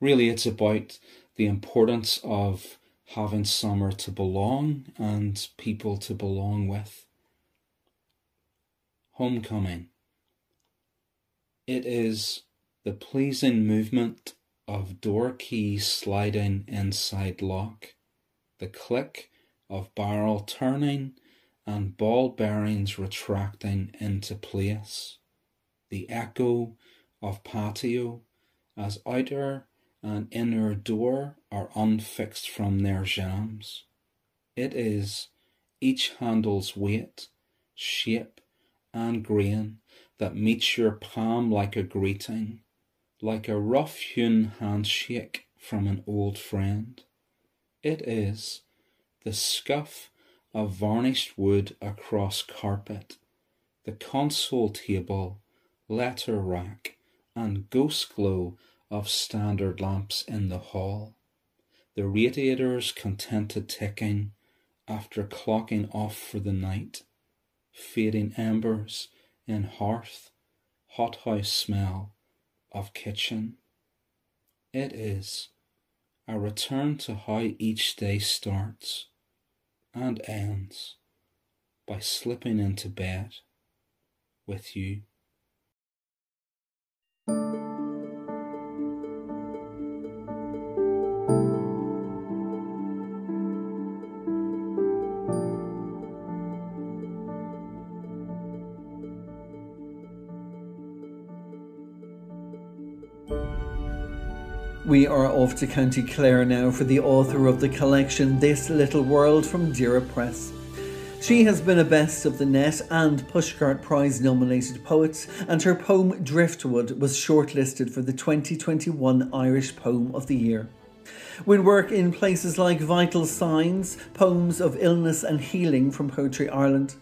really it's about the importance of having somewhere to belong and people to belong with. Homecoming. It is the pleasing movement of door keys sliding inside lock, the click of barrel turning and ball bearings retracting into place, the echo of patio as outer and inner door are unfixed from their jambs. It is each handle's weight, shape, and grain that meets your palm like a greeting, like a rough hewn handshake from an old friend. It is the scuff of varnished wood across carpet, the console table, letter rack, and ghost glow of standard lamps in the hall, the radiators contented ticking after clocking off for the night, fading embers in hearth, hothouse smell of kitchen. It is a return to how each day starts and ends by slipping into bed with you. We are off to County Clare now for the author of the collection This Little World from Doire Press. She has been a Best of the Net and Pushcart Prize nominated poet, and her poem Driftwood was shortlisted for the 2021 Irish Poem of the Year. With work in places like Vital Signs, Poems of Illness and Healing from Poetry Ireland,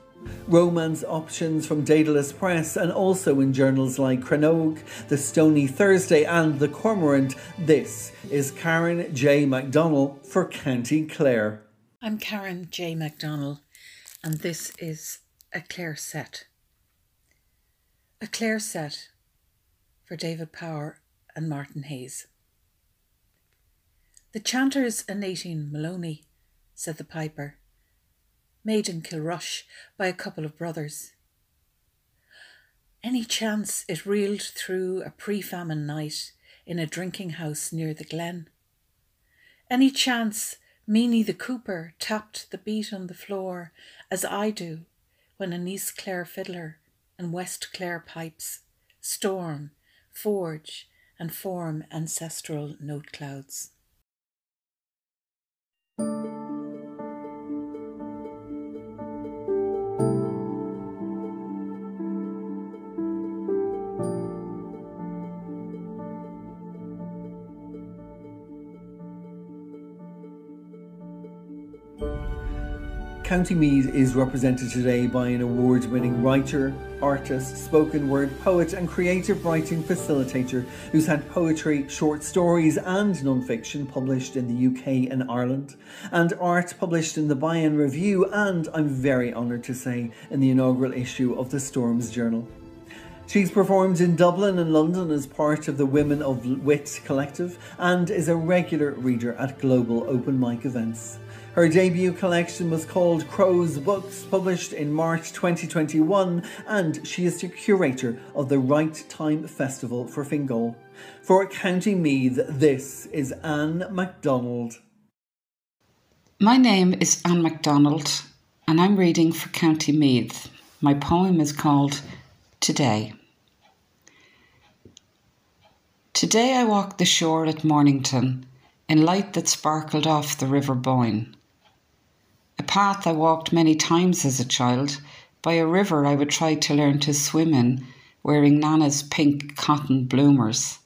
romance options from Dedalus Press, and also in journals like Crannog, The Stony Thursday, and The Cormorant. This is Karen J. McDonnell for County Clare. I'm Karen J. McDonnell, and this is a Clare set. A Clare set for David Power and Martin Hayes. The chanter's a Nathan Maloney, said the piper made in Kilrush by a couple of brothers. Any chance it reeled through a pre famine night in a drinking house near the glen? Any chance Meany the cooper tapped the beat on the floor as I do when an East Clare fiddler and West Clare pipes storm, forge, and form ancestral note clouds. County Meath is represented today by an award winning writer, artist, spoken word poet, and creative writing facilitator who's had poetry, short stories, and non fiction published in the UK and Ireland, and art published in the Bayan Review, and I'm very honoured to say, in the inaugural issue of the Storms Journal. She's performed in Dublin and London as part of the Women of Wit collective and is a regular reader at global open mic events. Her debut collection was called Crow's Books, published in March 2021, and she is the curator of the Right Time Festival for Fingal. For County Meath, this is Anne MacDonald. My name is Anne MacDonald, and I'm reading for County Meath. My poem is called Today. Today I walked the shore at Mornington in light that sparkled off the River Boyne. A path I walked many times as a child, by a river I would try to learn to swim in, wearing Nana's pink cotton bloomers.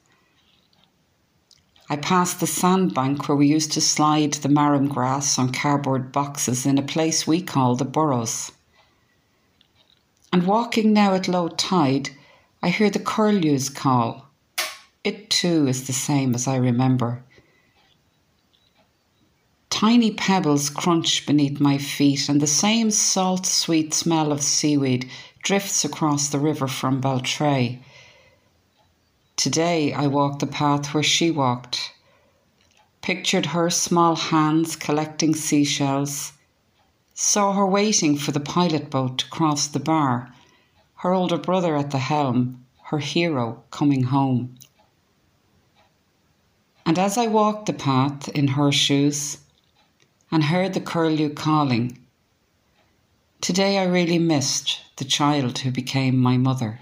I passed the sandbank where we used to slide the marram grass on cardboard boxes in a place we call the Burrows. And walking now at low tide, I hear the curlews call. It too is the same as I remember. Tiny pebbles crunch beneath my feet, and the same salt sweet smell of seaweed drifts across the river from Baltray. Today I walked the path where she walked, pictured her small hands collecting seashells, saw her waiting for the pilot boat to cross the bar, her older brother at the helm, her hero coming home. And as I walked the path in her shoes, and heard the curlew calling. Today I really missed the child who became my mother.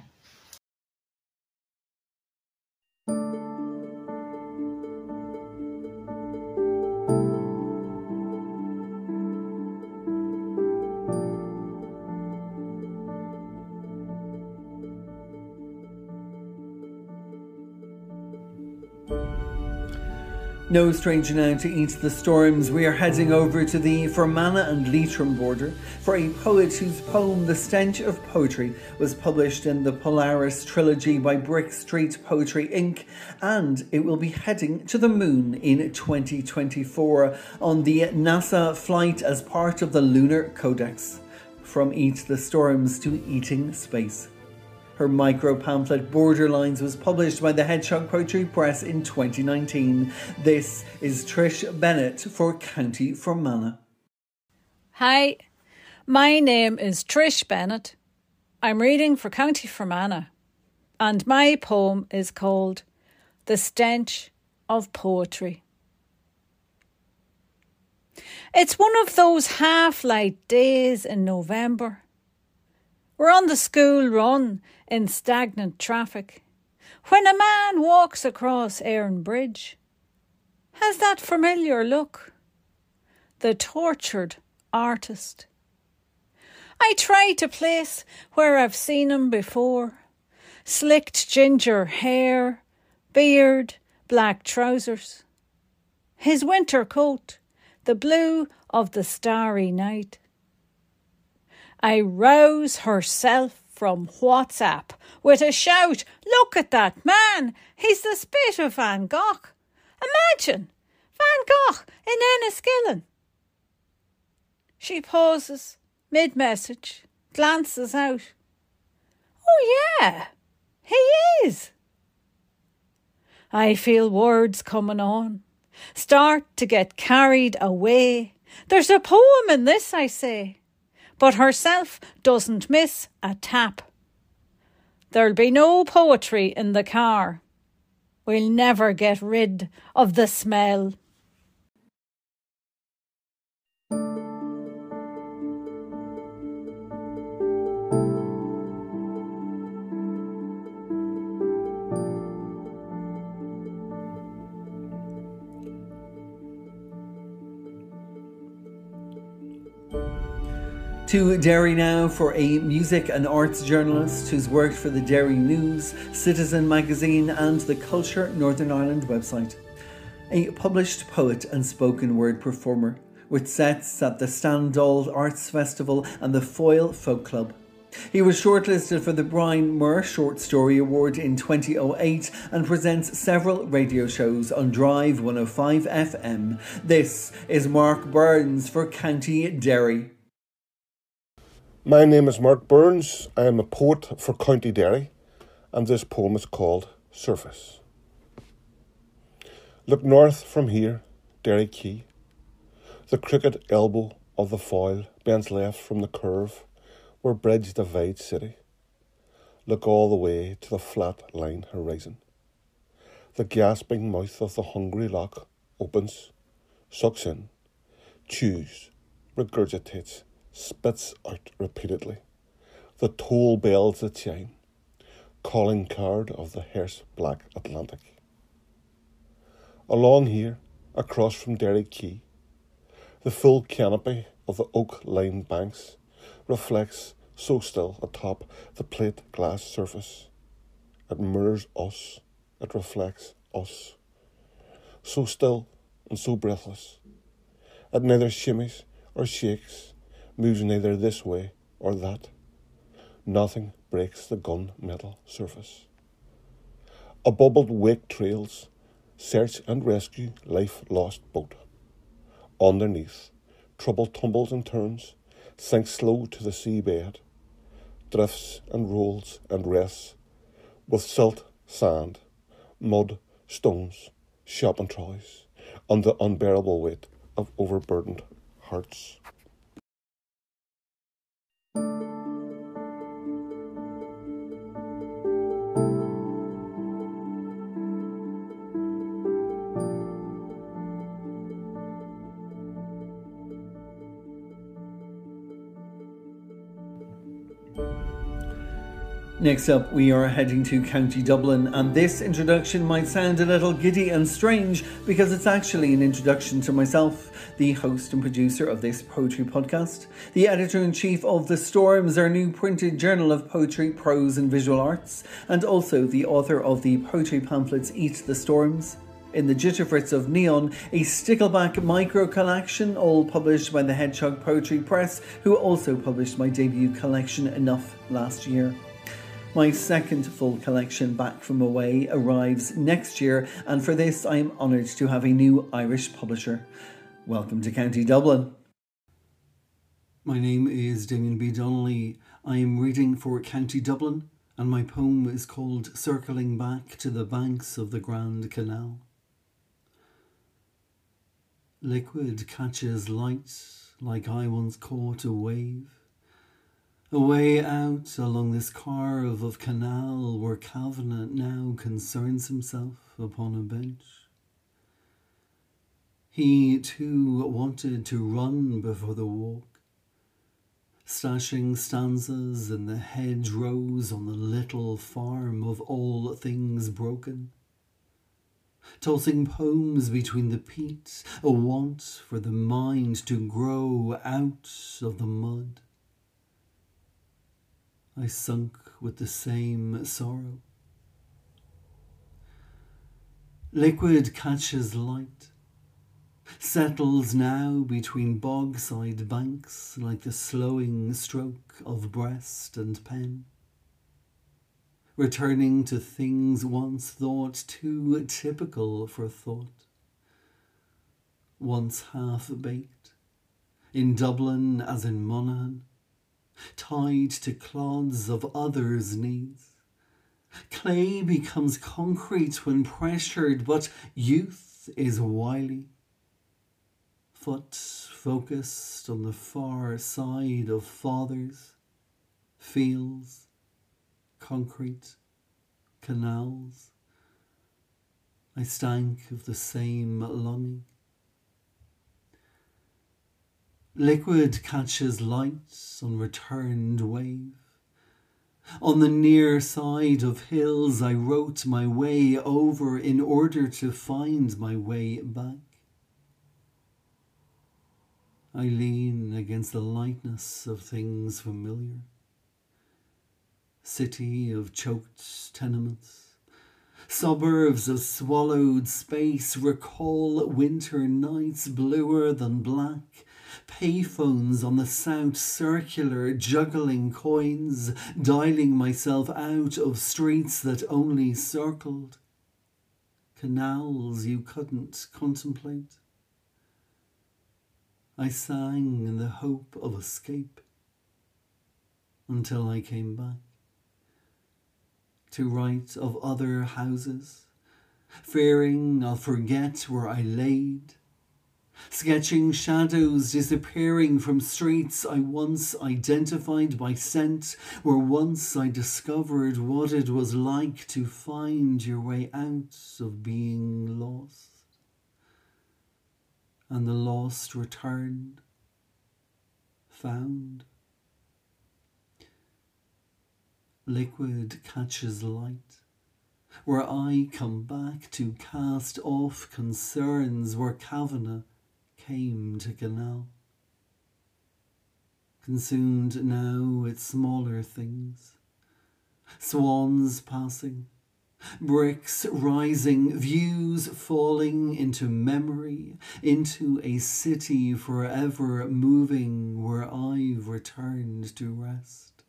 No stranger now to Eat the Storms, we are heading over to the Fermanagh and Leitrim border for a poet whose poem The Stench of Poetry was published in the Polaris trilogy by Brick Street Poetry Inc. and it will be heading to the moon in 2024 on the NASA flight as part of the Lunar Codex. From Eat the Storms to Eating Space. Her micro pamphlet Borderlines was published by the Hedgehog Poetry Press in 2019. This is Trish Bennett for County Fermanagh. Hi, my name is Trish Bennett. I'm reading for County Fermanagh, and my poem is called The Stench of Poetry. It's one of those half light days in November. We're on the school run in stagnant traffic. When a man walks across Erin Bridge, has that familiar look. The tortured artist. I try to place where I've seen him before. Slicked ginger hair, beard, black trousers. His winter coat, the blue of the starry night. I rouse herself from WhatsApp with a shout, Look at that man! He's the spit of Van Gogh! Imagine! Van Gogh in Enniskillen! She pauses, mid message, glances out. Oh, yeah, he is. I feel words coming on, start to get carried away. There's a poem in this, I say but herself doesn't miss a tap. There'll be no poetry in the car. We'll never get rid of the smell. To Derry now for a music and arts journalist who's worked for the Derry News, Citizen magazine, and the Culture Northern Ireland website. A published poet and spoken word performer with sets at the Stendhal Arts Festival and the Foyle Folk Club. He was shortlisted for the Brian Moore Short Story Award in 2008 and presents several radio shows on Drive 105 FM. This is Mark Burns for County Derry. My name is Mark Burns. I am a poet for County Derry, and this poem is called Surface. Look north from here, Derry Quay. The crooked elbow of the foyle bends left from the curve where bridge divides city. Look all the way to the flat line horizon. The gasping mouth of the hungry lock opens, sucks in, chews, regurgitates, spits out repeatedly. The toll bells that chime, calling card of the hearse black Atlantic. Along here, across from Derry Quay, the full canopy of the oak lined banks reflects so still atop the plate glass surface. It mirrors us, it reflects us. So still and so breathless. It neither shimmies or shakes, moves neither this way or that. Nothing breaks the gun metal surface. A bubbled wake trails, search and rescue life lost boat. Underneath, trouble tumbles and turns, sinks slow to the seabed, drifts and rolls and rests, with silt, sand, mud, stones, shopping trolleys, and the unbearable weight of overburdened hearts. Thank you. Next up, we are heading to County Dublin, and this introduction might sound a little giddy and strange because it's actually an introduction to myself, the host and producer of this poetry podcast, the editor in chief of The Storms, our new printed journal of poetry, prose, and visual arts, and also the author of the poetry pamphlets Eat the Storms. In the Jitterfritz of Neon, a stickleback micro collection, all published by the Hedgehog Poetry Press, who also published my debut collection Enough last year. My second full collection back from away arrives next year, and for this I am honoured to have a new Irish publisher. Welcome to County Dublin. My name is Damien B. Donnelly. I am reading for County Dublin, and my poem is called Circling Back to the Banks of the Grand Canal. Liquid catches light like I once caught a wave Away out along this carve of canal where Kavanagh now concerns himself upon a bench. He too wanted to run before the walk, stashing stanzas in the hedgerows on the little farm of all things broken, tossing poems between the peat, a want for the mind to grow out of the mud. I sunk with the same sorrow. Liquid catches light, settles now between bogside banks like the slowing stroke of breast and pen, returning to things once thought too typical for thought, once half baked, in Dublin as in Monaghan tied to clods of others' needs. Clay becomes concrete when pressured, but youth is wily. Foot focused on the far side of fathers, fields, concrete, canals. I stank of the same longing. Liquid catches light on returned wave. On the near side of hills I wrote my way over in order to find my way back. I lean against the lightness of things familiar. City of choked tenements, Suburbs of swallowed space recall winter nights bluer than black. Payphones on the South Circular, juggling coins, dialing myself out of streets that only circled. Canals you couldn't contemplate. I sang in the hope of escape until I came back to write of other houses, fearing I'll forget where I laid, sketching shadows disappearing from streets I once identified by scent, where once I discovered what it was like to find your way out of being lost. And the lost returned, found liquid catches light, where I come back to cast off concerns where Kavanagh came to Canal. Consumed now with smaller things, swans passing, bricks rising, views falling into memory, into a city forever moving where I've returned to rest.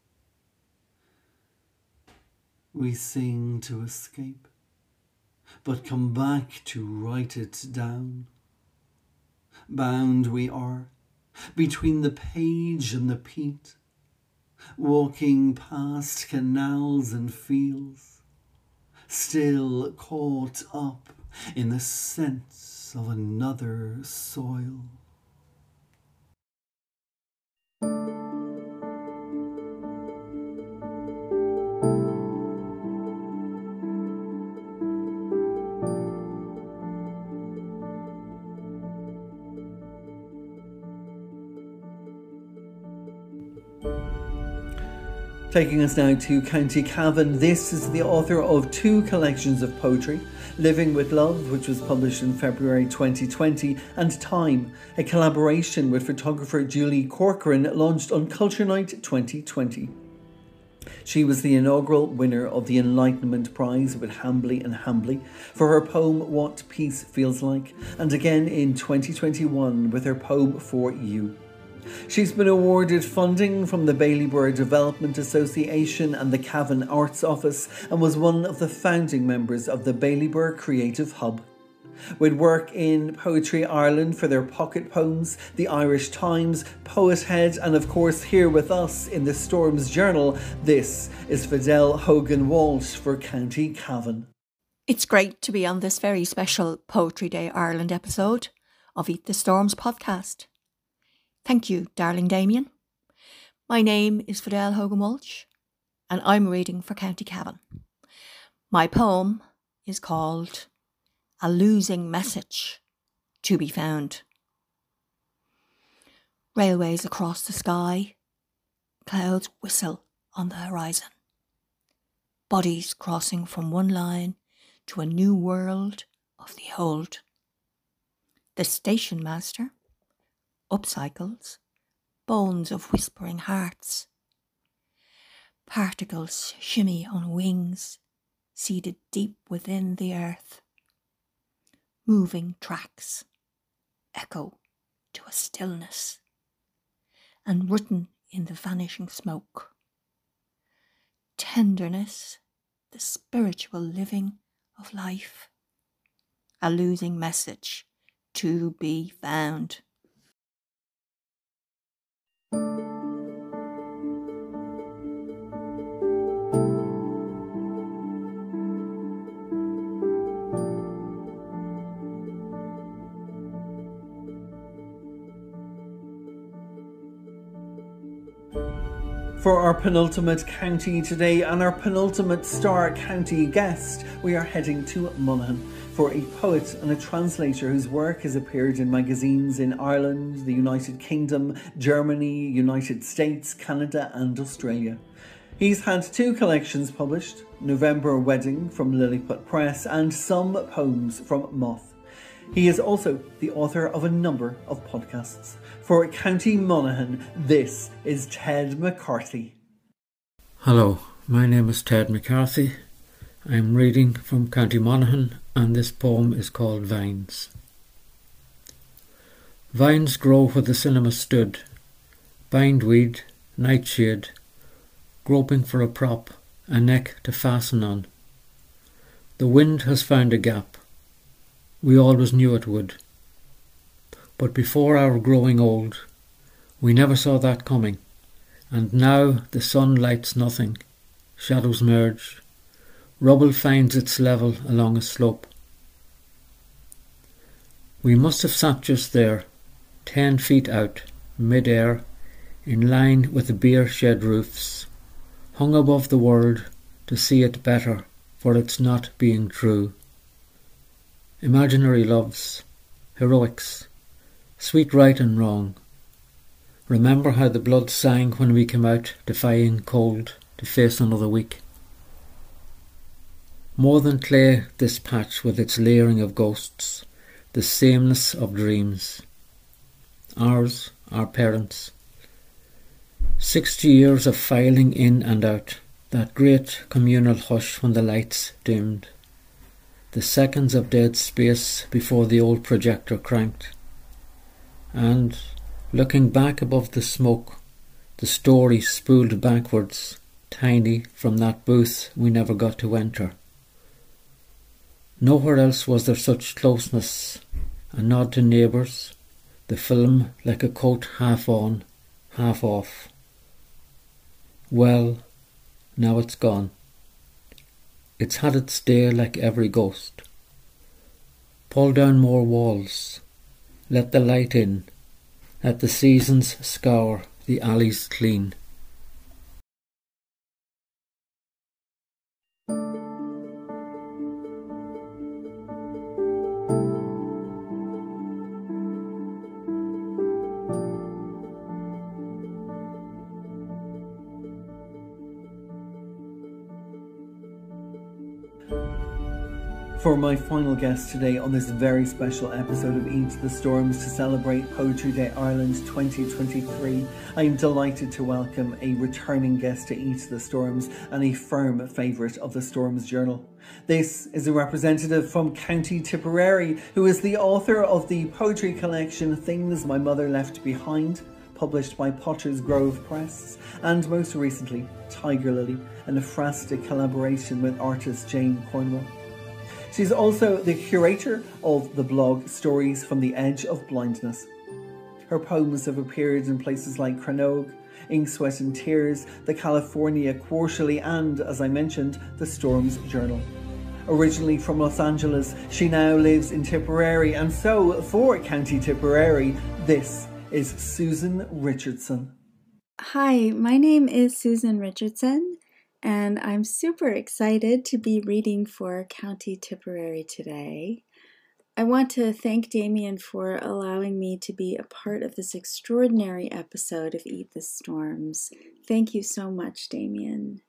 We sing to escape, but come back to write it down. Bound we are between the page and the peat, walking past canals and fields, still caught up in the sense of another soil. Taking us now to County Cavan, this is the author of two collections of poetry Living with Love, which was published in February 2020, and Time, a collaboration with photographer Julie Corcoran launched on Culture Night 2020. She was the inaugural winner of the Enlightenment Prize with Hambly and Hambly for her poem What Peace Feels Like, and again in 2021 with her poem For You. She's been awarded funding from the Bailieborough Development Association and the Cavan Arts Office and was one of the founding members of the Bailieborough Creative Hub. With work in Poetry Ireland for their pocket poems, the Irish Times, Poethead, and of course here with us in the Storms Journal, this is Fedelm Hogan Walsh for County Cavan. It's great to be on this very special Poetry Day Ireland episode of Eat the Storms podcast. Thank you, darling Damien. My name is Fedelm Hogan Walsh, and I'm reading for County Cavan. My poem is called A Losing Message to be Found. Railways across the sky, clouds whistle on the horizon. Bodies crossing from one line to a new world of the old. The station master upcycles, bones of whispering hearts. Particles shimmy on wings, seated deep within the earth. Moving tracks echo to a stillness, and written in the vanishing smoke. Tenderness, the spiritual living of life, a losing message to be found. For our penultimate county today and our penultimate star county guest, we are heading to Monaghan for a poet and a translator whose work has appeared in magazines in Ireland, the United Kingdom, Germany, United States, Canada, and Australia. He's had two collections published November Wedding from Lilliput Press and Some Poems from Moth. He is also the author of a number of podcasts. For County Monaghan, this is Ted McCarthy. Hello, my name is Ted McCarthy, I'm reading from County Monaghan, and this poem is called Vines. Vines grow where the cinema stood, bindweed, nightshade, groping for a prop, a neck to fasten on. The wind has found a gap. We always knew it would. But before our growing old, we never saw that coming, and now the sun lights nothing, shadows merge, Rubble finds its level along a slope. We must have sat just there, ten feet out, mid-air, in line with the beer shed roofs, hung above the world to see it better for its not being true. Imaginary loves, heroics, sweet right and wrong. Remember how the blood sang when we came out defying cold to face another week. More than clay, this patch with its layering of ghosts, the sameness of dreams. Ours, our parents. Sixty years of filing in and out, that great communal hush when the lights dimmed. The seconds of dead space before the old projector cranked. And, looking back above the smoke, the story spooled backwards, tiny from that booth we never got to enter. Nowhere else was there such closeness, a nod to neighbours, the film like a coat half on, half off. Well, now it's gone. It's had its day like every ghost. Pull down more walls. Let the light in. Let the seasons scour the alleys clean. For my final guest today on this very special episode of Eat the Storms to celebrate Poetry Day Ireland 2023. I am delighted to welcome a returning guest to Eat the Storms and a firm favourite of the Storms Journal. This is a representative from County Tipperary who is the author of the poetry collection Things My Mother Left Behind published by Potter's Grove Press, and most recently, Tiger Lily, an ekphrastic collaboration with artist Jane Cornwell. She's also the curator of the blog Stories from the Edge of Blindness. Her poems have appeared in places like Crannog, Ink, Sweat and Tears, the California Quarterly, and, as I mentioned, the Storms Journal. Originally from Los Angeles, she now lives in Tipperary, and so for County Tipperary, this is Susan Richardson. Hi, my name is Susan Richardson, and I'm super excited to be reading for County Tipperary today. I want to thank Damien for allowing me to be a part of this extraordinary episode of Eat the Storms. Thank you so much, Damien.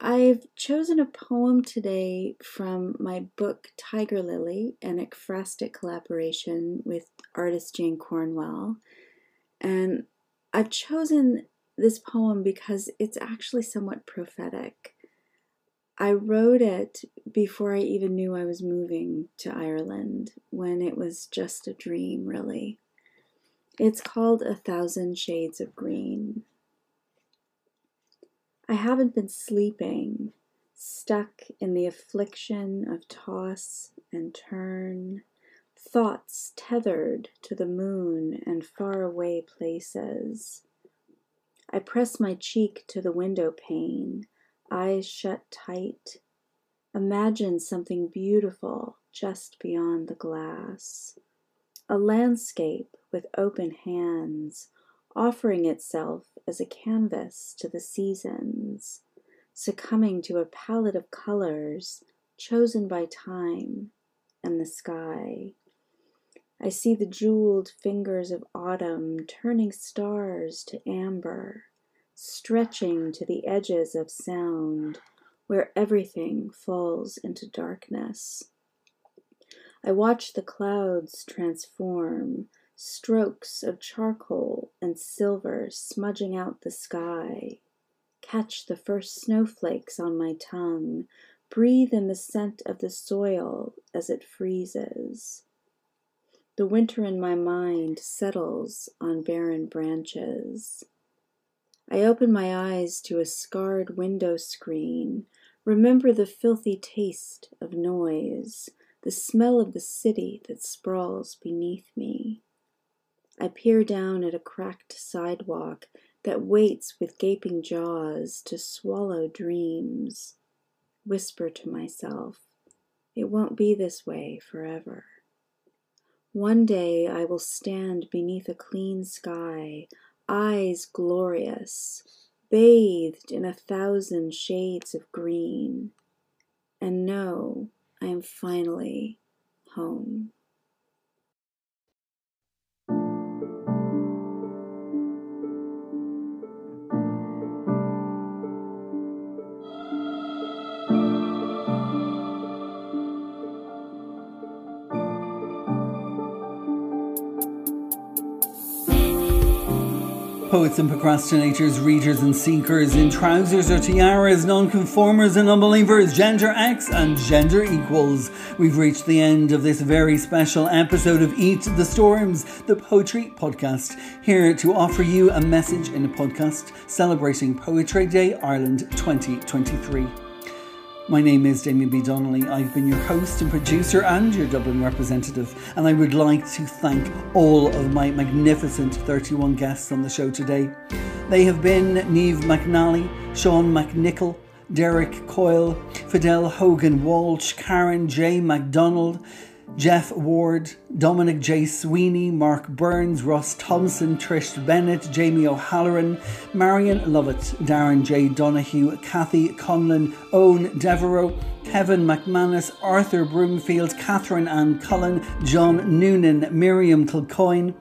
I've chosen a poem today from my book Tiger Lily, an ekphrastic collaboration with artist Jane Cornwell. And I've chosen this poem because it's actually somewhat prophetic. I wrote it before I even knew I was moving to Ireland, when it was just a dream, really. It's called A Thousand Shades of Green. I haven't been sleeping, stuck in the affliction of toss and turn, thoughts tethered to the moon and faraway places I press my cheek to the window pane, eyes shut tight. Imagine something beautiful just beyond the glass. A landscape with open hands, offering itself as a canvas to the seasons, succumbing to a palette of colors chosen by time and the sky. I see the jeweled fingers of autumn turning stars to amber, stretching to the edges of sound where everything falls into darkness. I watch the clouds transform, strokes of charcoal and silver smudging out the sky, catch the first snowflakes on my tongue, breathe in the scent of the soil as it freezes. The winter in my mind settles on barren branches. I open my eyes to a scarred window screen, remember the filthy taste of noise, the smell of the city that sprawls beneath me. I peer down at a cracked sidewalk that waits with gaping jaws to swallow dreams. Whisper to myself, it won't be this way forever. One day I will stand beneath a clean sky, eyes glorious, bathed in a thousand shades of green, and know I am finally home. Poets and procrastinators, readers and seekers in trousers or tiaras, nonconformers and unbelievers, gender X and gender equals. We've reached the end of this very special episode of Eat the Storms, the poetry podcast, here to offer you a message in a podcast celebrating Poetry Day Ireland 2023. My name is Damien B. Donnelly. I've been your host and producer and your Dublin representative, and I would like to thank all of my magnificent 31 guests on the show today. They have been Neve McNally, Sean McNichol, Derek Coyle, Fedelm Hogan Walsh, Karen J. McDonnell, Jeff Ward, Dominic J. Sweeney, Mark Burns, Ross Thompson, Trish Bennett, Jamie O'Halloran, Marion Lovett, Darren J. Donahue, Kathy Conlon, Eoin Devereux, Kevin McManus, Arthur Broomfield, Catherine Ann Cullen, John Noonan, Miriam Kilcoyne,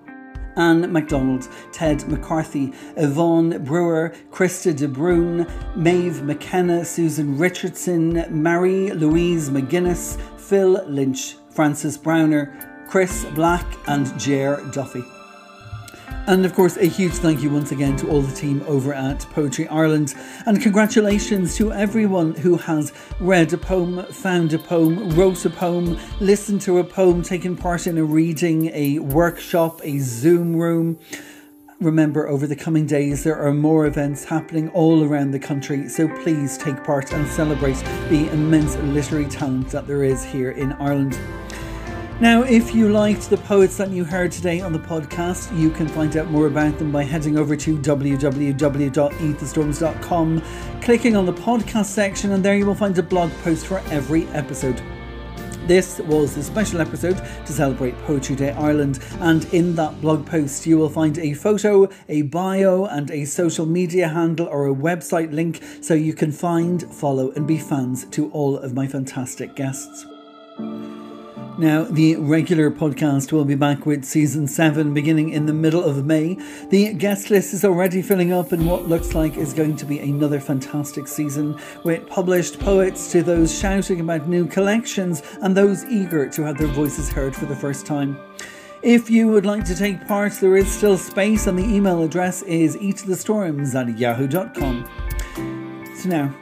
Anne MacDonald, Ted McCarthy, Yvonne Brewer, Krista De Bruyne, Maeve McKenna, Susan Richardson, Marie Louise McGuinness, Phil Lynch, Francis Browner, Chris Black, and Jer Duffy. And of course, a huge thank you once again to all the team over at Poetry Ireland. And congratulations to everyone who has read a poem, found a poem, wrote a poem, listened to a poem, taken part in a reading, a workshop, a Zoom room. Remember, over the coming days, there are more events happening all around the country, so please take part and celebrate the immense literary talent that there is here in Ireland. Now, if you liked the poets that you heard today on the podcast, you can find out more about them by heading over to www.eatthestorms.com, clicking on the podcast section, and there you will find a blog post for every episode. This was the special episode to celebrate Poetry Day Ireland, and in that blog post, you will find a photo, a bio, and a social media handle or a website link so you can find, follow, and be fans to all of my fantastic guests. Now, the regular podcast will be back with season 7 beginning in the middle of May. The guest list is already filling up, and what looks like is going to be another fantastic season with published poets to those shouting about new collections and those eager to have their voices heard for the first time. If you would like to take part, there is still space, and the email address is eatthestorms at yahoo.com. So now,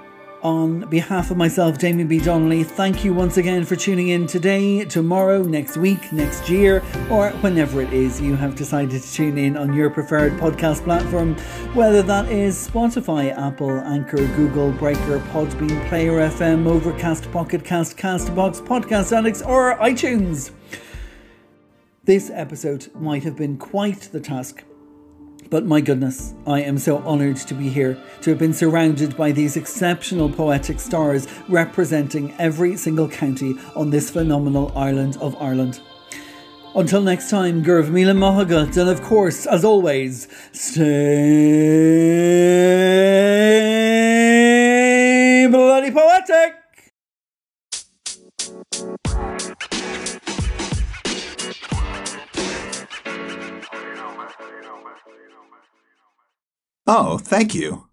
on behalf of myself, Damien B. Donnelly, thank you once again for tuning in today, tomorrow, next week, next year, or whenever it is you have decided to tune in on your preferred podcast platform, whether that is Spotify, Apple, Anchor, Google, Breaker, Podbean, Player FM, Overcast, Pocket Cast, Castbox, Podcast Addicts, or iTunes. This episode might have been quite the task but my goodness, I am so honoured to be here, to have been surrounded by these exceptional poetic stars representing every single county on this phenomenal island of Ireland. Until next time, Go raibh míle maith agat, and of course, as always, stay bloody poetic! Oh, thank you.